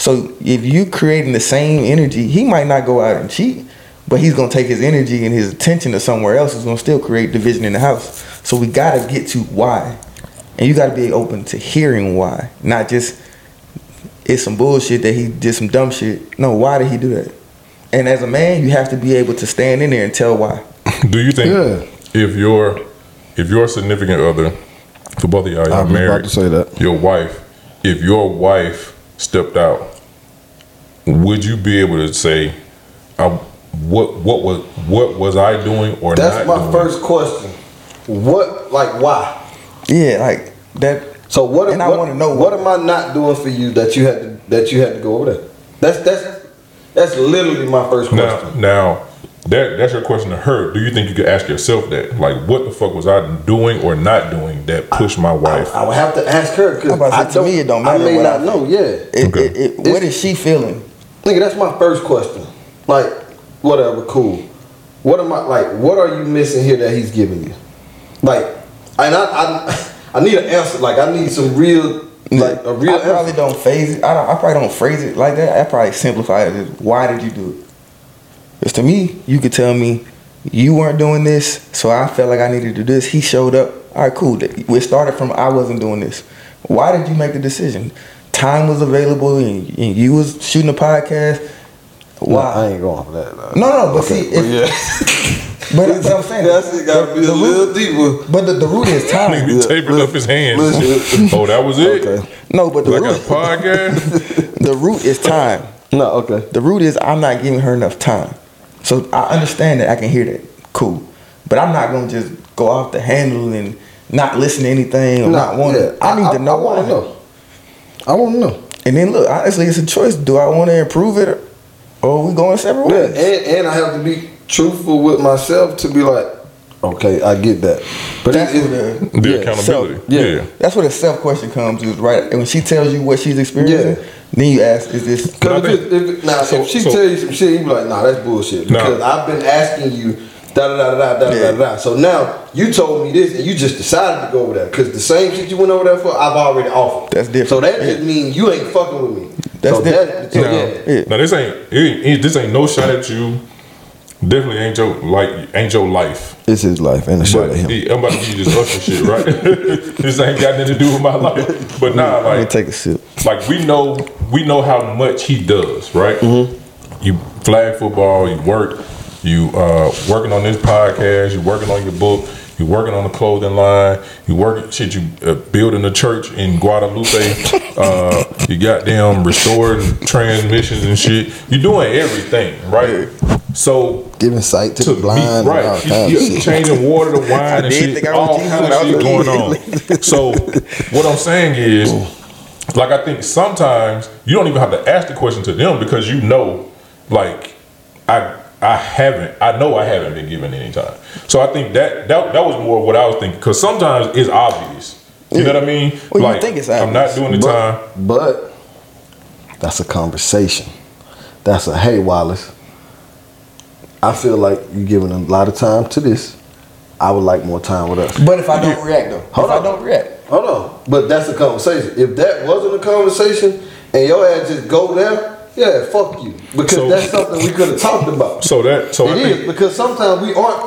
Speaker 5: So if you creating the same energy, he might not go out and cheat, but he's gonna take his energy and his attention to somewhere else. It's gonna still create division in the house. So we gotta get to why, and you gotta be open to hearing why, not just it's some bullshit that he did some dumb shit. No, why did he do that? And as a man, you have to be able to stand in there and tell why. *laughs*
Speaker 1: do you think
Speaker 4: Yeah.
Speaker 1: if your if your significant other, for both of y'all, y'all
Speaker 4: I was about
Speaker 1: married,
Speaker 4: to say that.
Speaker 1: your wife, if your wife stepped out, would you be able to say, I, what what was what was I doing or
Speaker 4: That's
Speaker 1: not
Speaker 4: my
Speaker 1: doing?
Speaker 4: first question. What like why?
Speaker 5: Yeah, like that.
Speaker 4: So what?
Speaker 5: And I wanna know
Speaker 4: what
Speaker 5: what-
Speaker 4: am I not doing for you that you had to that you had to go over there? That's that's that's literally my first
Speaker 1: Now,
Speaker 4: question.
Speaker 1: now that that's your question to her. Do you think you could ask yourself that? Like, what the fuck was I doing or not doing that pushed my wife?
Speaker 4: I would have to ask her because
Speaker 5: I'm about to
Speaker 4: I
Speaker 5: to
Speaker 4: don't.
Speaker 5: me, it don't
Speaker 4: I may
Speaker 5: what
Speaker 4: not
Speaker 5: I-
Speaker 4: know. Yeah,
Speaker 5: It,
Speaker 1: Okay.
Speaker 5: it, it, what is she feeling?
Speaker 4: nigga, that's my first question. Like, whatever, cool. What am I like? What are you missing here that he's giving you? Like, and I I, *laughs* I need an answer. Like, I need some real like a real
Speaker 5: I probably
Speaker 4: answer.
Speaker 5: don't phase it. I don't. I probably don't phrase it like that. I probably simplify it why did you do it? Because to me, you could tell me you weren't doing this, so I felt like I needed to do this. He showed up. All right, cool. We started from I wasn't doing this. Why did you make the decision? Time was available, and, and you was shooting a podcast.
Speaker 4: No,
Speaker 5: Why?
Speaker 4: I ain't going for that. though.
Speaker 5: No, no, but
Speaker 4: Okay,
Speaker 5: see, if, *laughs* but, but I'm saying *laughs*
Speaker 4: That's it. Gotta be
Speaker 5: the
Speaker 4: a
Speaker 5: root-
Speaker 4: little deeper.
Speaker 5: But the, the root is time.
Speaker 1: Nigga taping up his hands. *laughs* Oh, that was it.
Speaker 4: Okay.
Speaker 5: No, but the
Speaker 1: Like a
Speaker 5: root,
Speaker 1: podcast.
Speaker 5: the root is time.
Speaker 4: No, okay.
Speaker 5: The root is I'm not giving her enough time. So I understand that. I can hear that. Cool. But I'm not gonna just go off the handle and not listen to anything or not want to. I need to know
Speaker 4: I want to know. I want to know.
Speaker 5: And then look, honestly, it's a choice. Do I want to improve it, or, or we going separate
Speaker 4: Yeah,
Speaker 5: ways?
Speaker 4: and, and I have to be truthful with myself to be like, okay, I get that. But
Speaker 5: That's
Speaker 4: it,
Speaker 5: where
Speaker 4: it,
Speaker 5: the-
Speaker 1: The
Speaker 4: yeah,
Speaker 1: accountability.
Speaker 4: so- yeah.
Speaker 1: yeah.
Speaker 5: That's where the self question comes. Is right. And when she tells you what she's experiencing,
Speaker 4: Yeah.
Speaker 5: then you ask, "Is this?"
Speaker 1: But I
Speaker 4: Because if, if, it- now,
Speaker 1: so-
Speaker 4: if she
Speaker 1: so-
Speaker 4: tell you some shit, you be like, nah, that's bullshit.
Speaker 1: Nah.
Speaker 4: Because I've been asking you da da da da da
Speaker 5: Yeah.
Speaker 4: da da. So now you told me this, and you just decided to go over there. Because the same shit you went over there for, I've already offered.
Speaker 5: That's different.
Speaker 4: So that just means you ain't fucking with me.
Speaker 5: That's
Speaker 4: so
Speaker 5: different.
Speaker 4: That, so
Speaker 1: Now,
Speaker 4: yeah.
Speaker 5: Yeah.
Speaker 1: now this ain't, it ain't it- this ain't no shot at you. Definitely ain't your like ain't your life.
Speaker 4: It's his life and a
Speaker 1: But yeah, I'm about to give you this usher shit, right? *laughs* this ain't got nothing to do with my life. But nah,
Speaker 5: Let me
Speaker 1: like
Speaker 5: take a sip.
Speaker 1: like we know we know how much he does, right?
Speaker 4: Mm-hmm.
Speaker 1: You flag football, you work, you uh working on this podcast, you working on your book, you working on the clothing line, you working shit, you uh, building a church in Guadalupe, *laughs* uh, you them restored transmissions and shit. You're doing everything, right? So
Speaker 4: Giving sight to,
Speaker 1: to
Speaker 4: the blind
Speaker 1: be
Speaker 4: and all
Speaker 1: right.
Speaker 4: kinds
Speaker 1: You,
Speaker 4: of
Speaker 1: you
Speaker 4: shit.
Speaker 1: changing water to wine
Speaker 5: I
Speaker 1: and *laughs*
Speaker 5: did
Speaker 1: shit.
Speaker 5: think I was
Speaker 1: all
Speaker 5: Jesus
Speaker 1: kind of shit going on. so what I'm saying is, like I think sometimes you don't even have to ask the question to them because you know, like I I haven't I know I haven't been given any time. So I think that that that was more what I was thinking because sometimes it's obvious. You know what I mean?
Speaker 5: Well, you
Speaker 1: like
Speaker 5: think it's
Speaker 1: I'm not doing the time.
Speaker 4: But, but that's a conversation. That's a hey Wallace. I feel like you're giving a lot of time to this. I would like more time with us.
Speaker 5: But if I don't react though,
Speaker 4: Hold
Speaker 5: if
Speaker 4: on.
Speaker 5: I don't react,
Speaker 4: hold on. But that's a conversation. If that wasn't a conversation and your ass just go there, yeah, fuck you. Because
Speaker 1: So-
Speaker 4: that's something we could have talked about.
Speaker 1: So that so
Speaker 4: It
Speaker 1: I
Speaker 4: is
Speaker 1: think
Speaker 4: because sometimes we aren't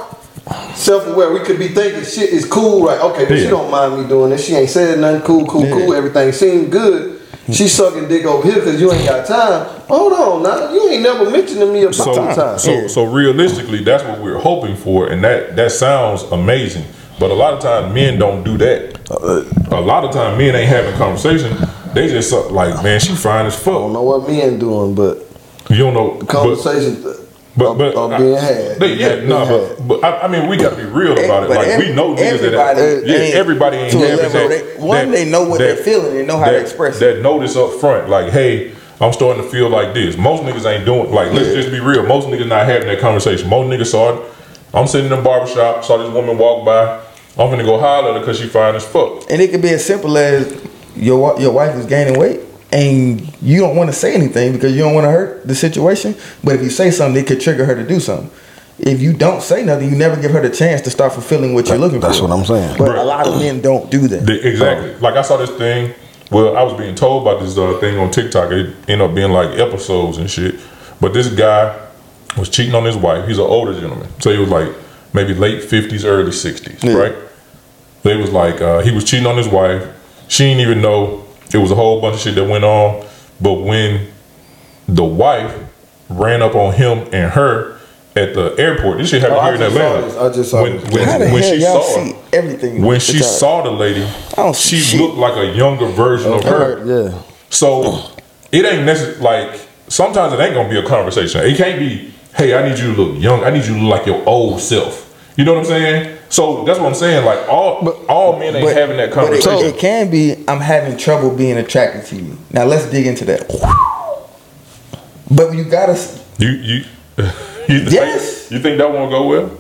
Speaker 4: self-aware. We could be thinking shit is cool, right? Okay, but she don't mind me doing this. She ain't said nothing. Cool, cool, cool. Everything seemed good. She sucking dick over here because you ain't got time. Hold on, now you ain't never mentioned to me about
Speaker 1: so
Speaker 4: time.
Speaker 1: so so realistically, that's what we're hoping for, and that that sounds amazing. But a lot of times, men don't do that. Uh, uh, a lot of time, men ain't having conversation. They just like, man, she fine as fuck.
Speaker 4: I don't know what men doing, but
Speaker 1: You don't know. but-
Speaker 4: conversations
Speaker 1: But but,
Speaker 4: are, are being had.
Speaker 1: They, yeah, no,
Speaker 4: had.
Speaker 1: but, but I, I mean, we got to be real eh, about it.
Speaker 5: But
Speaker 1: Like
Speaker 5: every-
Speaker 1: we know niggas that, yeah,
Speaker 5: ain't
Speaker 1: everybody ain't
Speaker 5: to
Speaker 1: having that,
Speaker 5: they- one, they know what they're feeling, they know how to
Speaker 1: that-
Speaker 5: express it.
Speaker 1: That notice up front, like, hey, I'm starting to feel like this. Most niggas ain't doing. Like, let's just be real. Most niggas not having that conversation. Most niggas saw it. I'm sitting in the barbershop, saw this woman walk by. I'm gonna go holler at her because she fine as fuck.
Speaker 5: And it could be as simple as your your wife is gaining weight, and you don't want to say anything because you don't want to hurt the situation. But if you say something, it could trigger her to do something. If you don't say nothing, you never give her the chance to start fulfilling what you're looking
Speaker 4: That's
Speaker 5: for.
Speaker 4: That's what I'm saying.
Speaker 5: But
Speaker 1: Right.
Speaker 5: a lot of men don't do that.
Speaker 1: The- exactly. Like I saw this thing. Well, I was being told about this uh, thing on TikTok. It ended up being like episodes and shit. But this guy was cheating on his wife. He's an older gentleman, so he was like maybe late fifties, early sixties,
Speaker 5: Yeah.
Speaker 1: right? They was like uh, he was cheating on his wife. She didn't even know it was a whole bunch of shit that went on. But when the wife ran up on him and her at the airport, this shit happened
Speaker 4: Oh, I
Speaker 1: here in Atlanta.
Speaker 4: I just saw
Speaker 1: when,
Speaker 4: this.
Speaker 1: when,
Speaker 5: How the
Speaker 1: when
Speaker 5: hell
Speaker 1: she
Speaker 5: y'all
Speaker 1: saw her,
Speaker 5: see everything?
Speaker 1: when she
Speaker 5: y'all-
Speaker 1: saw the lady, she
Speaker 5: shit.
Speaker 1: looked like a younger version of her.
Speaker 4: Yeah.
Speaker 1: So it ain't necessarily like sometimes it ain't gonna be a conversation. It can't be, hey, I need you to look young. I need you to look like your old self. You know what I'm saying? So that's what I'm saying. Like all but, all men ain't having that conversation.
Speaker 5: but it- it, can be. I'm having trouble being attracted to you. Now let's dig into that. But you gotta.
Speaker 1: you you *laughs* you think,
Speaker 5: Yes.
Speaker 1: you think that won't go well?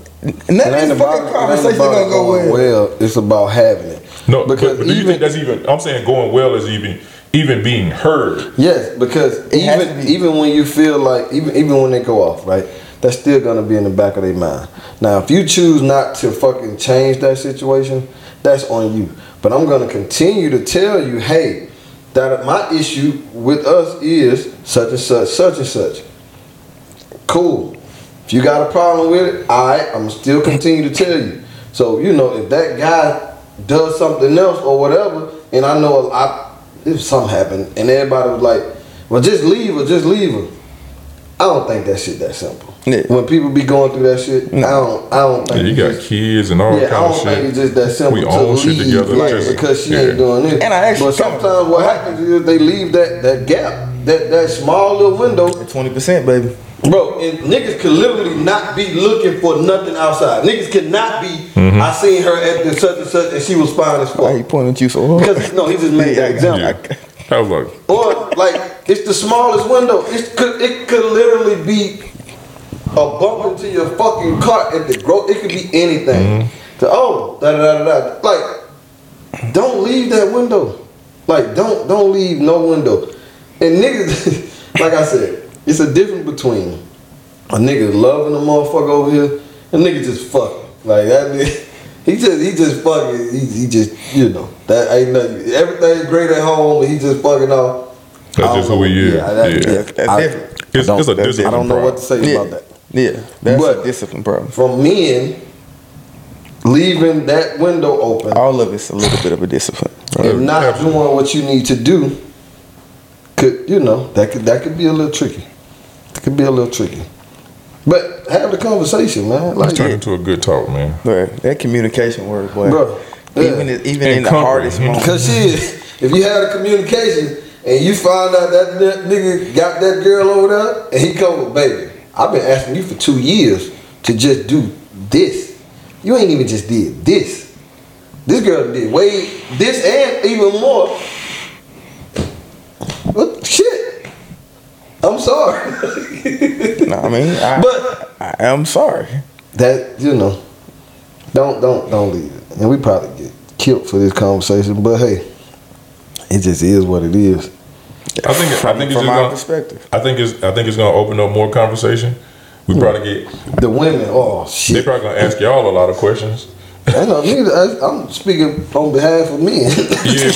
Speaker 5: None of
Speaker 4: ain't
Speaker 5: fucking
Speaker 4: it
Speaker 5: conversation gonna go well.
Speaker 4: well. It's about having it.
Speaker 1: No,
Speaker 4: because
Speaker 1: but, but do you
Speaker 4: even
Speaker 1: think that's even? I'm saying going well is even even being heard.
Speaker 4: yes, because
Speaker 5: It
Speaker 4: even
Speaker 5: be.
Speaker 4: even when you feel like even even when they go off, right? That's still gonna be in the back of their mind. Now, if you choose not to fucking change that situation, that's on you. But I'm gonna continue to tell you, hey, that my issue with us is such and such, such and such. Cool. If you got a problem with it, right, I'm still continue to tell you. So you know, if that guy does something else or whatever, and I know I if something happened and everybody was like, "Well, just leave her, just leave her." I don't think that shit that simple.
Speaker 5: Yeah.
Speaker 4: When people be going through that shit, I don't, I don't
Speaker 1: Yeah,
Speaker 4: think.
Speaker 1: you got
Speaker 4: just-
Speaker 1: kids and all
Speaker 4: yeah, I
Speaker 1: kind of
Speaker 4: don't think
Speaker 1: shit.
Speaker 4: it's just that simple
Speaker 1: We
Speaker 4: to
Speaker 1: own shit together,
Speaker 4: like,
Speaker 1: just-
Speaker 4: because she
Speaker 1: yeah.
Speaker 4: ain't doing this.
Speaker 5: And I actually
Speaker 4: but sometimes what happens is they leave that that gap, that that small little window,
Speaker 5: Twenty percent, baby.
Speaker 4: Bro, and niggas could literally not be looking for nothing outside. Niggas cannot be.
Speaker 1: Mm-hmm.
Speaker 4: I seen her at the such and such, and she was fine as fuck.
Speaker 5: Why he
Speaker 4: fuck.
Speaker 5: pointing at you so hard?
Speaker 4: Because no, he just made *laughs* that example.
Speaker 1: I like,
Speaker 4: Or like it's the smallest window. It could it could literally be a bump into your fucking car at the gro It could be anything.
Speaker 1: Mm-hmm.
Speaker 4: To oh da da da da. da. Like, don't leave that window. Like don't don't leave no window. And niggas, *laughs* like I said, it's a difference between a nigga loving a motherfucker over here and nigga just fucking. Like that nigga. He just he just fucking he, he just you know that ain't nothing everything's great at home he just fucking off.
Speaker 1: That's just who he
Speaker 4: know.
Speaker 1: is.
Speaker 4: that-
Speaker 1: Yeah.
Speaker 5: That's
Speaker 4: I-
Speaker 5: different.
Speaker 1: It's, it's a
Speaker 4: don't-
Speaker 1: discipline
Speaker 4: I don't know what to say
Speaker 5: Yeah,
Speaker 4: about that.
Speaker 5: yeah, that's
Speaker 4: But-
Speaker 5: a discipline problem.
Speaker 4: From men leaving that window open
Speaker 5: All of it's a little bit of a discipline.
Speaker 4: If not doing what you need to do could you know that could that could be a little tricky. It could be a little tricky. But have the conversation, man. Like
Speaker 1: Let's turn into a good talk, man.
Speaker 5: But that communication word, boy.
Speaker 4: Bro, yeah.
Speaker 5: Even in- even
Speaker 1: And
Speaker 5: in the hardest mm-hmm. moments.
Speaker 4: Cause shit, if you had a communication and you find out that, that nigga got that girl over there and he come with baby, I've been asking you for two years to just do this. You ain't even just did this. This girl did way this and even more. What shit? I'm sorry. *laughs*
Speaker 5: No, I mean, I,
Speaker 4: But-
Speaker 5: I am sorry.
Speaker 4: that you know, don't don't don't leave it. And we probably get killed for this conversation, but hey, it just is what it is.
Speaker 1: I think I think it's
Speaker 5: from
Speaker 1: just
Speaker 5: my
Speaker 1: gonna,
Speaker 5: perspective.
Speaker 1: I think it's I think it's gonna open up more conversation. We hmm. probably get
Speaker 4: The women, oh
Speaker 1: they
Speaker 4: shit.
Speaker 1: probably gonna ask y'all a lot of questions
Speaker 4: I know neither. I, I'm speaking on behalf of men.
Speaker 1: Yeah,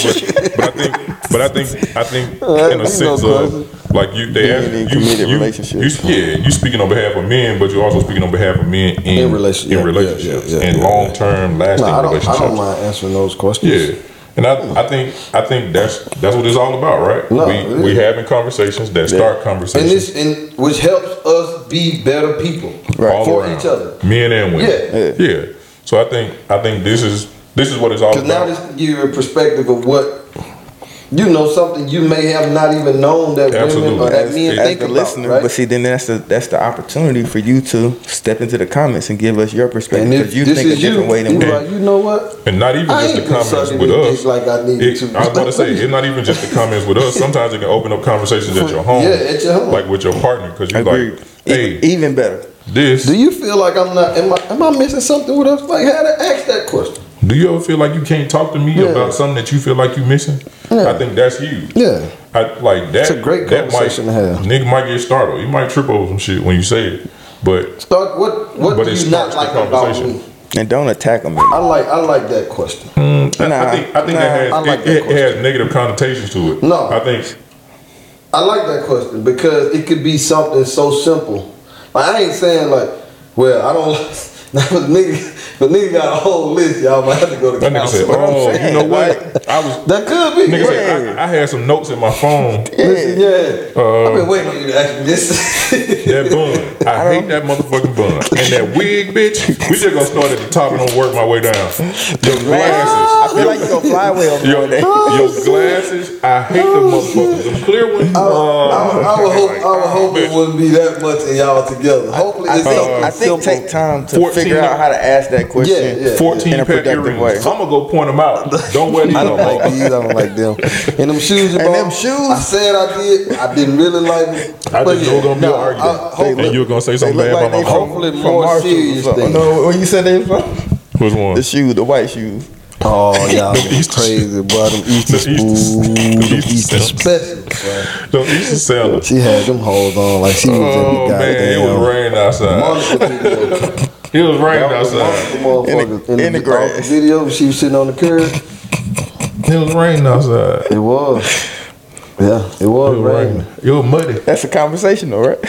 Speaker 1: but, but I think, but I think, I think, *laughs*
Speaker 4: Alright,
Speaker 1: in a sense
Speaker 4: know,
Speaker 1: of like you, they
Speaker 5: Being
Speaker 1: ask
Speaker 5: in
Speaker 1: you,
Speaker 5: committed
Speaker 1: you,
Speaker 5: relationships.
Speaker 1: you, yeah, you speaking on behalf of men, but you're also speaking on behalf of men in
Speaker 4: In relation-
Speaker 1: in
Speaker 4: yeah,
Speaker 1: relationships
Speaker 4: yeah, yeah,
Speaker 1: and
Speaker 4: yeah.
Speaker 1: long term lasting
Speaker 4: no, I
Speaker 1: relationships.
Speaker 4: I don't mind answering those questions.
Speaker 1: Yeah, and I, I think, I think that's that's what it's all about, right?
Speaker 4: No, it
Speaker 1: we we having conversations that start
Speaker 4: And
Speaker 1: conversations
Speaker 4: this, and which helps us be better people
Speaker 1: all
Speaker 4: for
Speaker 1: around,
Speaker 4: each other.
Speaker 1: men and women.
Speaker 4: Yeah.
Speaker 1: yeah. So I think, I think this is this is what it's all about.
Speaker 4: Because now
Speaker 1: about.
Speaker 4: this can give you a perspective of what you know, something you may have not even known that women
Speaker 1: Absolutely.
Speaker 4: or that
Speaker 1: As-
Speaker 4: men
Speaker 1: as
Speaker 4: think
Speaker 5: the
Speaker 4: about.
Speaker 5: listener,
Speaker 4: right?
Speaker 5: but see, then that's the that's the opportunity for you to step into the comments and give us your perspective because you think a
Speaker 4: is you,
Speaker 5: different way than
Speaker 4: you
Speaker 5: we.
Speaker 4: like, you know what?
Speaker 1: And not even
Speaker 4: I
Speaker 1: just the comments with us.
Speaker 4: like I needed
Speaker 1: It-
Speaker 4: to.
Speaker 1: I was about to say, it's not even just the comments with us. Sometimes it can open up conversations at your home.
Speaker 4: Yeah, at your home.
Speaker 1: Like with your partner, because you're
Speaker 5: Agreed.
Speaker 1: like, hey,
Speaker 5: even, even better.
Speaker 1: This.
Speaker 4: Do you feel like I'm not? Am I? Am I missing something with us? Like, how to ask that question?
Speaker 1: Do you ever feel like you can't talk to me
Speaker 4: Yeah.
Speaker 1: about something that you feel like you missing?
Speaker 4: Yeah.
Speaker 1: I think that's huge.
Speaker 4: Yeah.
Speaker 1: I, like that.
Speaker 4: It's a great
Speaker 1: that
Speaker 4: conversation
Speaker 1: might,
Speaker 4: to have.
Speaker 1: Nigga might get startled. You might trip over some shit when you say it, but
Speaker 4: Start. What? What
Speaker 1: But
Speaker 4: do
Speaker 1: it
Speaker 4: you not
Speaker 1: the
Speaker 4: like about
Speaker 1: conversation.
Speaker 4: me?
Speaker 5: And don't attack them.
Speaker 4: I like. I like that question.
Speaker 1: Mm, I,
Speaker 5: I
Speaker 1: think I think
Speaker 5: nah,
Speaker 1: that has
Speaker 4: I like
Speaker 1: it,
Speaker 4: that
Speaker 1: it has negative connotations to it.
Speaker 4: No.
Speaker 1: I think
Speaker 4: I like that question because it could be something so simple. I ain't saying like, well, I don't. *laughs* Now, but nigga, but nigga got a whole list. Y'all might have to go to
Speaker 1: that nigga said,
Speaker 4: council.
Speaker 1: "Oh, you know *laughs* what? I was." *laughs*
Speaker 4: That could be.
Speaker 1: Nigga said, I, I had some notes in my phone.
Speaker 4: Listen, yeah.
Speaker 1: Uh,
Speaker 4: I've been waiting on you to ask me this.
Speaker 1: That bun. I hate that motherfucking bun. And that wig, bitch. We just gonna start at the top and don't work my way down. Your glasses.
Speaker 5: I
Speaker 1: glasses.
Speaker 5: feel like you gonna fly away on me
Speaker 1: Your,
Speaker 5: one
Speaker 1: your glasses. I hate them motherfuckers. Them clear ones.
Speaker 4: I, would- I would hope. I would hope it wouldn't be that much in y'all together. Hopefully,
Speaker 5: I
Speaker 4: it's
Speaker 5: think,
Speaker 4: something
Speaker 5: I think take time to
Speaker 1: 14
Speaker 5: figure out how to ask that question.
Speaker 4: Yeah, yeah.
Speaker 1: 14
Speaker 5: in a
Speaker 1: pair
Speaker 5: productive
Speaker 1: earrings.
Speaker 5: way.
Speaker 1: I'm gonna go point them out. Don't wear *laughs* these
Speaker 4: I don't like these. I don't like them. *laughs* And them shoes you
Speaker 5: And
Speaker 4: bought,
Speaker 5: them shoes?
Speaker 4: I said I did. I didn't really like them.
Speaker 1: I
Speaker 4: But
Speaker 1: just know
Speaker 4: yeah,
Speaker 1: gonna be
Speaker 4: no,
Speaker 1: an
Speaker 4: I-
Speaker 1: argument.
Speaker 4: hopefully-
Speaker 1: And you were gonna say something bad
Speaker 5: like
Speaker 1: about
Speaker 5: they
Speaker 1: my
Speaker 5: from,
Speaker 1: mom.
Speaker 4: Hopefully
Speaker 5: from
Speaker 4: more
Speaker 5: or
Speaker 4: serious
Speaker 5: something.
Speaker 4: things.
Speaker 5: No, what you said they from?
Speaker 1: Which one?
Speaker 5: The shoes, the white shoes.
Speaker 4: Oh, y'all
Speaker 1: Them Easter-
Speaker 4: crazy, bro. Them Easter
Speaker 1: The Easter-
Speaker 4: spoons,
Speaker 1: the
Speaker 4: them
Speaker 1: Easter
Speaker 4: Easter specials,
Speaker 1: Don't used to sound.
Speaker 4: bro. She had them hoes on like she was in the
Speaker 1: Oh man, it was raining outside.
Speaker 4: Monica.
Speaker 1: It was raining
Speaker 4: That was the
Speaker 1: outside.
Speaker 4: motherfucker
Speaker 5: In the- in the grass.
Speaker 4: video. She was sitting on the curb.
Speaker 1: It was raining outside.
Speaker 4: It was. Yeah, it was
Speaker 1: It was
Speaker 4: raining.
Speaker 1: raining. It was muddy.
Speaker 5: That's a conversation, though, right?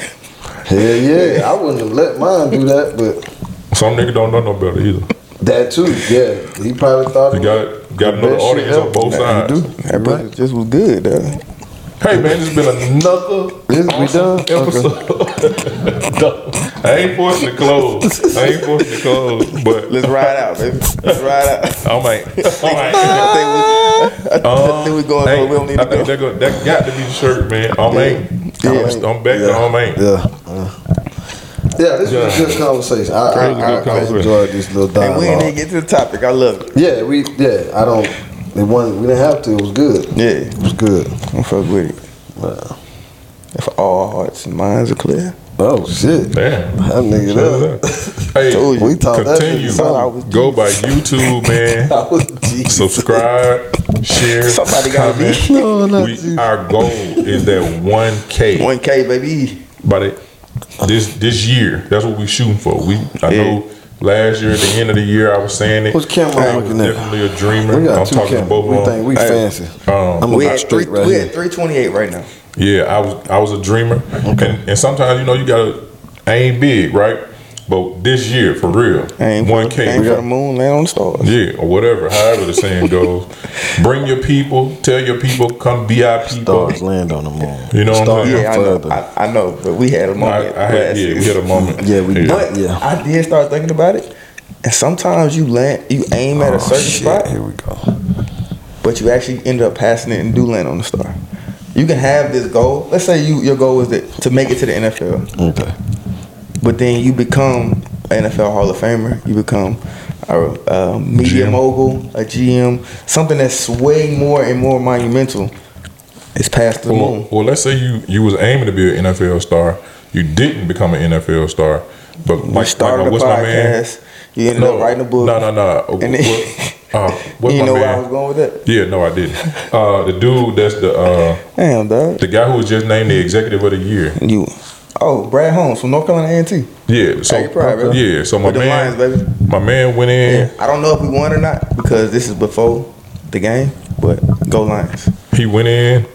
Speaker 4: Hell yeah, I wouldn't have let mine do that, but
Speaker 1: Some nigga don't know no better either.
Speaker 4: That too. Yeah, he probably thought
Speaker 1: You got got another audience on both
Speaker 5: Nah, you
Speaker 1: sides.
Speaker 5: do. That brother just was good, though.
Speaker 1: Hey man, this has been another
Speaker 4: This- we
Speaker 1: awesome
Speaker 4: done?
Speaker 1: episode. I ain't forcing to close. I ain't forcing to close, but
Speaker 5: Let's ride out, baby. Let's ride out.
Speaker 1: I might. I might.
Speaker 5: I think we, I think we going
Speaker 1: Hey,
Speaker 5: where we don't need
Speaker 1: I
Speaker 5: to
Speaker 1: think
Speaker 5: go.
Speaker 1: that, go, that got to be the shirt, man. I'm ain't.
Speaker 5: Yeah.
Speaker 1: I'm, I'm back to I'm ain't.
Speaker 4: Yeah. uh. Yeah, this was a good conversation. I, I,
Speaker 1: good
Speaker 4: I, I enjoyed this little dialogue.
Speaker 5: And we didn't even get to the topic. I love it.
Speaker 4: Yeah, we yeah. I don't. It wasn't. We didn't have to. It was good.
Speaker 5: Yeah,
Speaker 4: It was good.
Speaker 5: I'm fuck with it.
Speaker 4: Wow.
Speaker 5: If all hearts and minds are clear.
Speaker 4: Oh shit.
Speaker 1: Damn.
Speaker 4: That nigga there.
Speaker 1: Hey, *laughs*
Speaker 5: Told you.
Speaker 4: We talked that
Speaker 1: continue.
Speaker 4: shit.
Speaker 5: Thought I was
Speaker 1: Go by YouTube, man. *laughs*
Speaker 4: Oh, that was
Speaker 1: Subscribe, share,
Speaker 5: Somebody gotta be.
Speaker 1: comment.
Speaker 4: No, not
Speaker 1: We, our goal is that one K
Speaker 5: 1K, baby.
Speaker 1: by the, this this year. That's what we shooting for. We I
Speaker 5: Yeah.
Speaker 1: know last year at the end of the year I was saying it.
Speaker 4: Which camera
Speaker 1: I
Speaker 4: I'm
Speaker 1: was
Speaker 4: looking at?
Speaker 1: definitely a dreamer.
Speaker 4: We got
Speaker 1: I'm
Speaker 4: two
Speaker 1: talking to both
Speaker 4: We
Speaker 1: of
Speaker 4: think
Speaker 1: them.
Speaker 4: we
Speaker 5: Hey.
Speaker 4: fancy.
Speaker 1: Um,
Speaker 4: I'm
Speaker 5: We at, three,
Speaker 4: right
Speaker 5: we
Speaker 4: here.
Speaker 5: at 328 right now.
Speaker 1: Yeah, I was I was a dreamer, and, and sometimes you know you gotta aim big, right? But this year, for real,
Speaker 5: Aim for,
Speaker 1: one
Speaker 5: aim
Speaker 1: K,
Speaker 5: for the moon, land on the stars.
Speaker 1: yeah, or whatever, however the saying *laughs* goes. Bring your people, tell your people, come be our people.
Speaker 4: Stars land on the moon.
Speaker 1: You know what I'm saying?
Speaker 5: Yeah, I know. I, I know, but we had a moment.
Speaker 1: I had, yeah, we had a moment. *laughs*
Speaker 4: Yeah, we did.
Speaker 5: But
Speaker 4: Yeah.
Speaker 5: I did start thinking about it, and sometimes you land, you aim at a
Speaker 4: Oh,
Speaker 5: certain
Speaker 4: shit.
Speaker 5: spot,
Speaker 4: Here we go.
Speaker 5: but you actually end up passing it and do land on the star. You can have this goal. Let's say you your goal is that, to make it to the NFL,
Speaker 4: Okay.
Speaker 5: But then you become NFL Hall of Famer. You become a, a media
Speaker 1: GM.
Speaker 5: mogul, a GM, something that's way more and more monumental. It's past the
Speaker 1: Well,
Speaker 5: moon.
Speaker 1: well, let's say you you was aiming to be an NFL star, you didn't become an NFL star, but
Speaker 5: You
Speaker 1: like,
Speaker 5: started
Speaker 1: like what's my man?
Speaker 5: podcast. You ended up writing a book.
Speaker 1: No, no, no.
Speaker 5: And then-
Speaker 1: What- *laughs* uh, what's
Speaker 5: you know where? I was going with that?
Speaker 1: Yeah, no, I didn't. Uh, the dude that's the uh,
Speaker 5: Damn, dog.
Speaker 1: the guy who was just named the executive of the year.
Speaker 5: You. Oh, Brad Holmes from North Carolina A&T.
Speaker 1: Yeah, so
Speaker 5: Hey, you proud, bro.
Speaker 1: yeah, so my man,
Speaker 5: Lions, baby.
Speaker 1: my man went in.
Speaker 5: I don't know if we won or not because this is before the game, but go Lions.
Speaker 1: He went in.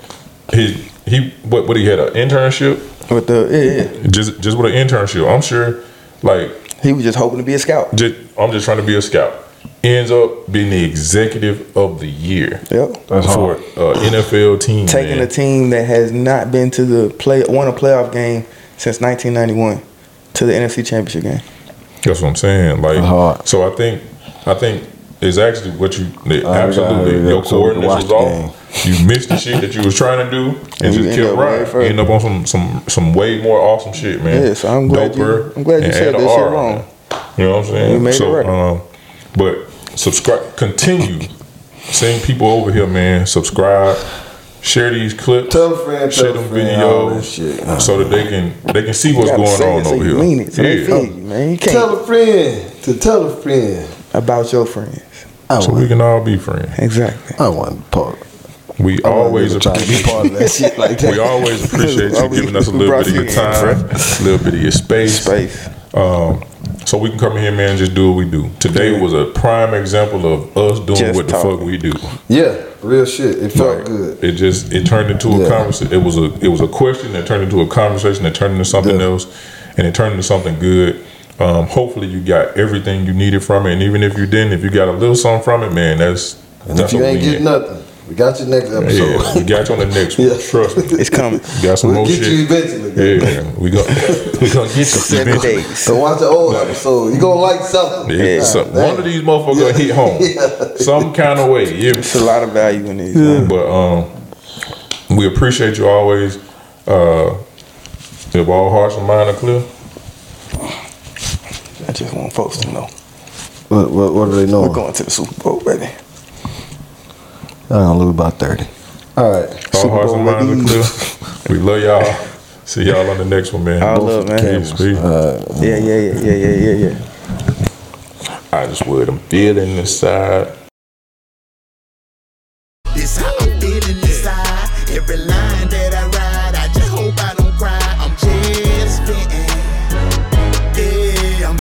Speaker 1: He he what what he had an internship.
Speaker 5: With the yeah, yeah.
Speaker 1: Just just with an internship. I'm sure, like
Speaker 5: He was just hoping to be a scout.
Speaker 1: just, I'm just trying to be a scout. Ends up being the executive of the year
Speaker 5: Yep.
Speaker 2: That's
Speaker 1: for
Speaker 2: hard.
Speaker 1: uh, NFL team.
Speaker 5: Taking
Speaker 1: man.
Speaker 5: a team that has not been to the play won a playoff game since 1991 to the NFC Championship game.
Speaker 1: That's what I'm saying. Like,
Speaker 2: That's hard.
Speaker 1: so I think, I think it's actually what you
Speaker 2: I
Speaker 1: absolutely
Speaker 2: gotta-
Speaker 1: your
Speaker 2: so we can
Speaker 1: coordinates was off. You missed the shit that you was trying to do and,
Speaker 5: And you
Speaker 1: just
Speaker 5: end
Speaker 1: kept
Speaker 5: up way
Speaker 1: running. You end up on some some some way more awesome shit, man.
Speaker 5: Yeah, so I'm glad you-
Speaker 1: Doper
Speaker 5: I'm glad you said
Speaker 1: add a
Speaker 5: that shit
Speaker 1: R
Speaker 5: wrong.
Speaker 1: it. You know what I'm saying?
Speaker 5: You made it
Speaker 1: so,
Speaker 5: right.
Speaker 1: um, but subscribe, continue. Seeing people over here, man. Subscribe. Share these clips.
Speaker 4: Tell a friend,
Speaker 1: share
Speaker 4: tell a
Speaker 1: them
Speaker 4: friend, all that
Speaker 1: videos
Speaker 4: shit.
Speaker 1: so that they can they can see what's going
Speaker 5: say
Speaker 1: on
Speaker 5: it so
Speaker 1: over
Speaker 5: you
Speaker 1: here.
Speaker 5: mean it, so they
Speaker 1: yeah.
Speaker 5: feel you, man. You can't
Speaker 4: Tell a friend to tell a friend.
Speaker 5: about your friends.
Speaker 4: I
Speaker 1: So we can all be friends.
Speaker 5: Exactly.
Speaker 4: I want part.
Speaker 1: We
Speaker 4: I
Speaker 1: always
Speaker 4: to try to be part of that *laughs* shit like that.
Speaker 1: we always *laughs* appreciate you giving us a little bit of your time, a little bit of your space.
Speaker 5: Space.
Speaker 1: Um, so we can come in here, man, and just do what we do. Today was a prime example of us doing
Speaker 5: Just
Speaker 1: what the
Speaker 5: talking.
Speaker 1: fuck we do.
Speaker 4: Yeah, real shit. It felt
Speaker 1: Like,
Speaker 4: good.
Speaker 1: It just it turned into a
Speaker 4: Yeah.
Speaker 1: conversation. It was a it was a question that turned into a conversation that turned into something
Speaker 4: Yeah.
Speaker 1: else, and it turned into something good. Um, hopefully, you got everything you needed from it, and even if you didn't, if you got a little something from it, man, that's
Speaker 4: And
Speaker 1: that's
Speaker 4: if you ain't getting nothing, we got you next episode.
Speaker 1: Yeah, we got you on the next one. *laughs*
Speaker 4: Yeah.
Speaker 1: Trust me.
Speaker 5: It's coming.
Speaker 1: We got some
Speaker 4: We'll
Speaker 1: more
Speaker 4: get
Speaker 1: shit.
Speaker 4: you eventually.
Speaker 1: Yeah, we go. *laughs* We gonna get you
Speaker 5: Seven
Speaker 1: eventually.
Speaker 5: days.
Speaker 4: So watch the old episode. You gonna like something.
Speaker 1: Yeah, so
Speaker 4: Damn.
Speaker 1: one of these motherfuckers gonna hit home *laughs* some kind of way. Yeah.
Speaker 5: It's a lot of value in these. man.
Speaker 1: But um, we appreciate you always. Uh, if all hearts and mind are clear,
Speaker 5: I just want folks to know.
Speaker 4: What, what, what do they know?
Speaker 5: We're going to the Super Bowl, baby.
Speaker 4: I'm gonna lose about 30. All right.
Speaker 1: all
Speaker 5: Super
Speaker 1: hearts
Speaker 5: Bowl
Speaker 1: and minds
Speaker 5: baby.
Speaker 1: are clear. We love y'all. See y'all on the next one, man.
Speaker 5: All love, man.
Speaker 1: Peace, peace.
Speaker 5: Yeah, yeah, yeah, yeah, yeah, yeah, yeah.
Speaker 1: I just would. I'm feeling inside.
Speaker 3: This